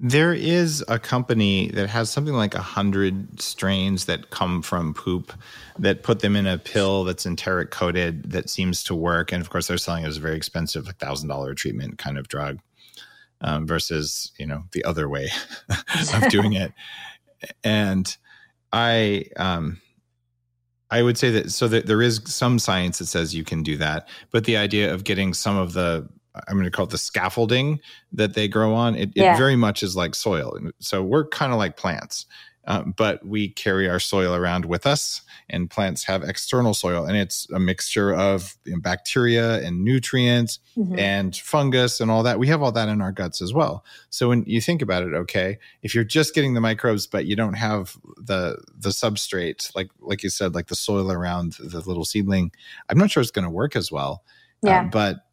There is a company that has something like a hundred strains that come from poop that put them in a pill that's enteric coated that seems to work. And of course, they're selling it as a very expensive, like thousand dollar treatment kind of drug, um, versus you know the other way of doing it. And I, um, I would say that so that there is some science that says you can do that, but the idea of getting some of the I'm going to call it the scaffolding that they grow on. It, Yeah. it very much is like soil. So we're kind of like plants, um, but we carry our soil around with us, and plants have external soil, and it's a mixture of you know, bacteria and nutrients Mhm. and fungus and all that. We have all that in our guts as well. So when you think about it, okay, if you're just getting the microbes, but you don't have the the substrate, like like you said, like the soil around the little seedling, I'm not sure it's going to work as well. Yeah. Um, but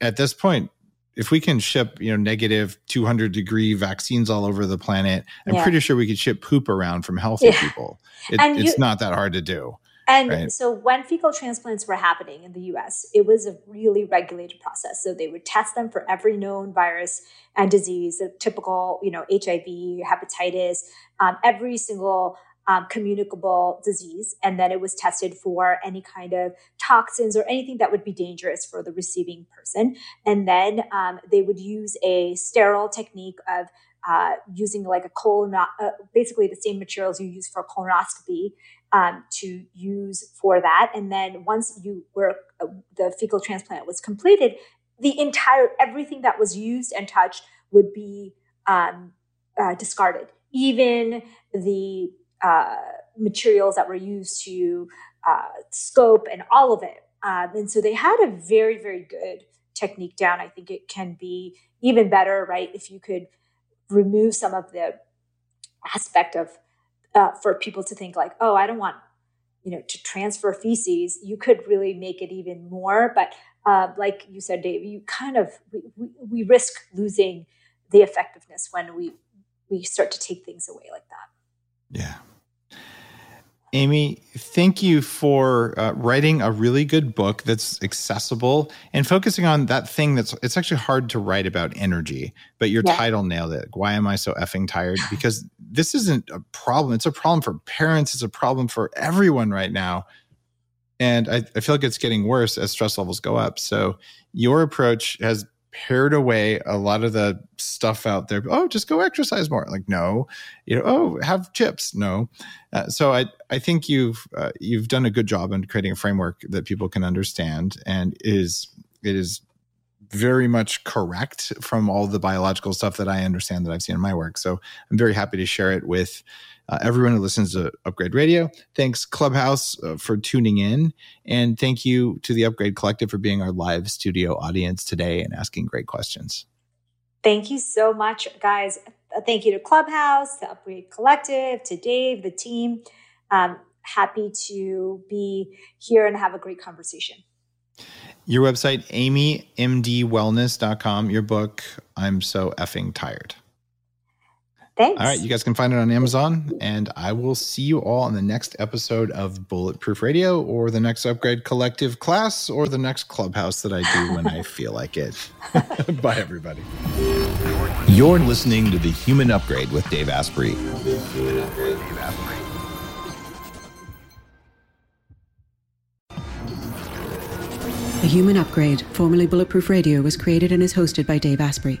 at this point, if we can ship, you know, negative 200 degree vaccines all over the planet, I'm Yeah. pretty sure we could ship poop around from healthy Yeah. people. It, And it's not that hard to do. And Right. so when fecal transplants were happening in the US, it was a really regulated process. So they would test them for every known virus and disease, a typical, you know, HIV, hepatitis, um, every single um, communicable disease. And then it was tested for any kind of toxins or anything that would be dangerous for the receiving person. And then um, they would use a sterile technique of uh, using like a colon, uh, basically the same materials you use for colonoscopy um, to use for that. And then once you were uh, the fecal transplant was completed, the entire everything that was used and touched would be um, uh, discarded, even the uh, materials that were used to uh, scope and all of it. Um, and so they had a very very good technique down. I think it can be even better, right? If you could remove some of the aspect of uh, for people to think like, oh, I don't want you know to transfer feces. You could really make it even more, but uh, like you said, Dave, you kind of we, we, we risk losing the effectiveness when we we start to take things away like that. Yeah. Amy, thank you for uh, writing a really good book that's accessible and focusing on that thing that's it's actually hard to write about energy, but your yeah. title nailed it. Why am I so effing tired? Because this isn't a problem. It's a problem for parents, it's a problem for everyone right now. And I, I feel like it's getting worse as stress levels go up. So your approach has pared away a lot of the stuff out there. Oh, just go exercise more. Like, no, you know, oh, have chips. No. Uh, so I, I think you've, uh, you've done a good job in creating a framework that people can understand and is, it is very much correct from all the biological stuff that I understand that I've seen in my work. So I'm very happy to share it with uh, everyone who listens to Upgrade Radio. Thanks, Clubhouse, uh, for tuning in. And thank you to the Upgrade Collective for being our live studio audience today and asking great questions. Thank you so much, guys. Thank you to Clubhouse, the Upgrade Collective, to Dave, the team. Um, happy to be here and have a great conversation. Your website, amymdwellness.com, your book, I'm So Effing Tired. Thanks. All right, you guys can find it on Amazon, and I will see you all on the next episode of Bulletproof Radio, or the next Upgrade Collective class, or the next clubhouse that I do when I feel like it. Bye, everybody. You're listening to the Human Upgrade with Dave Asprey. The Human Upgrade, formerly Bulletproof Radio, was created and is hosted by Dave Asprey.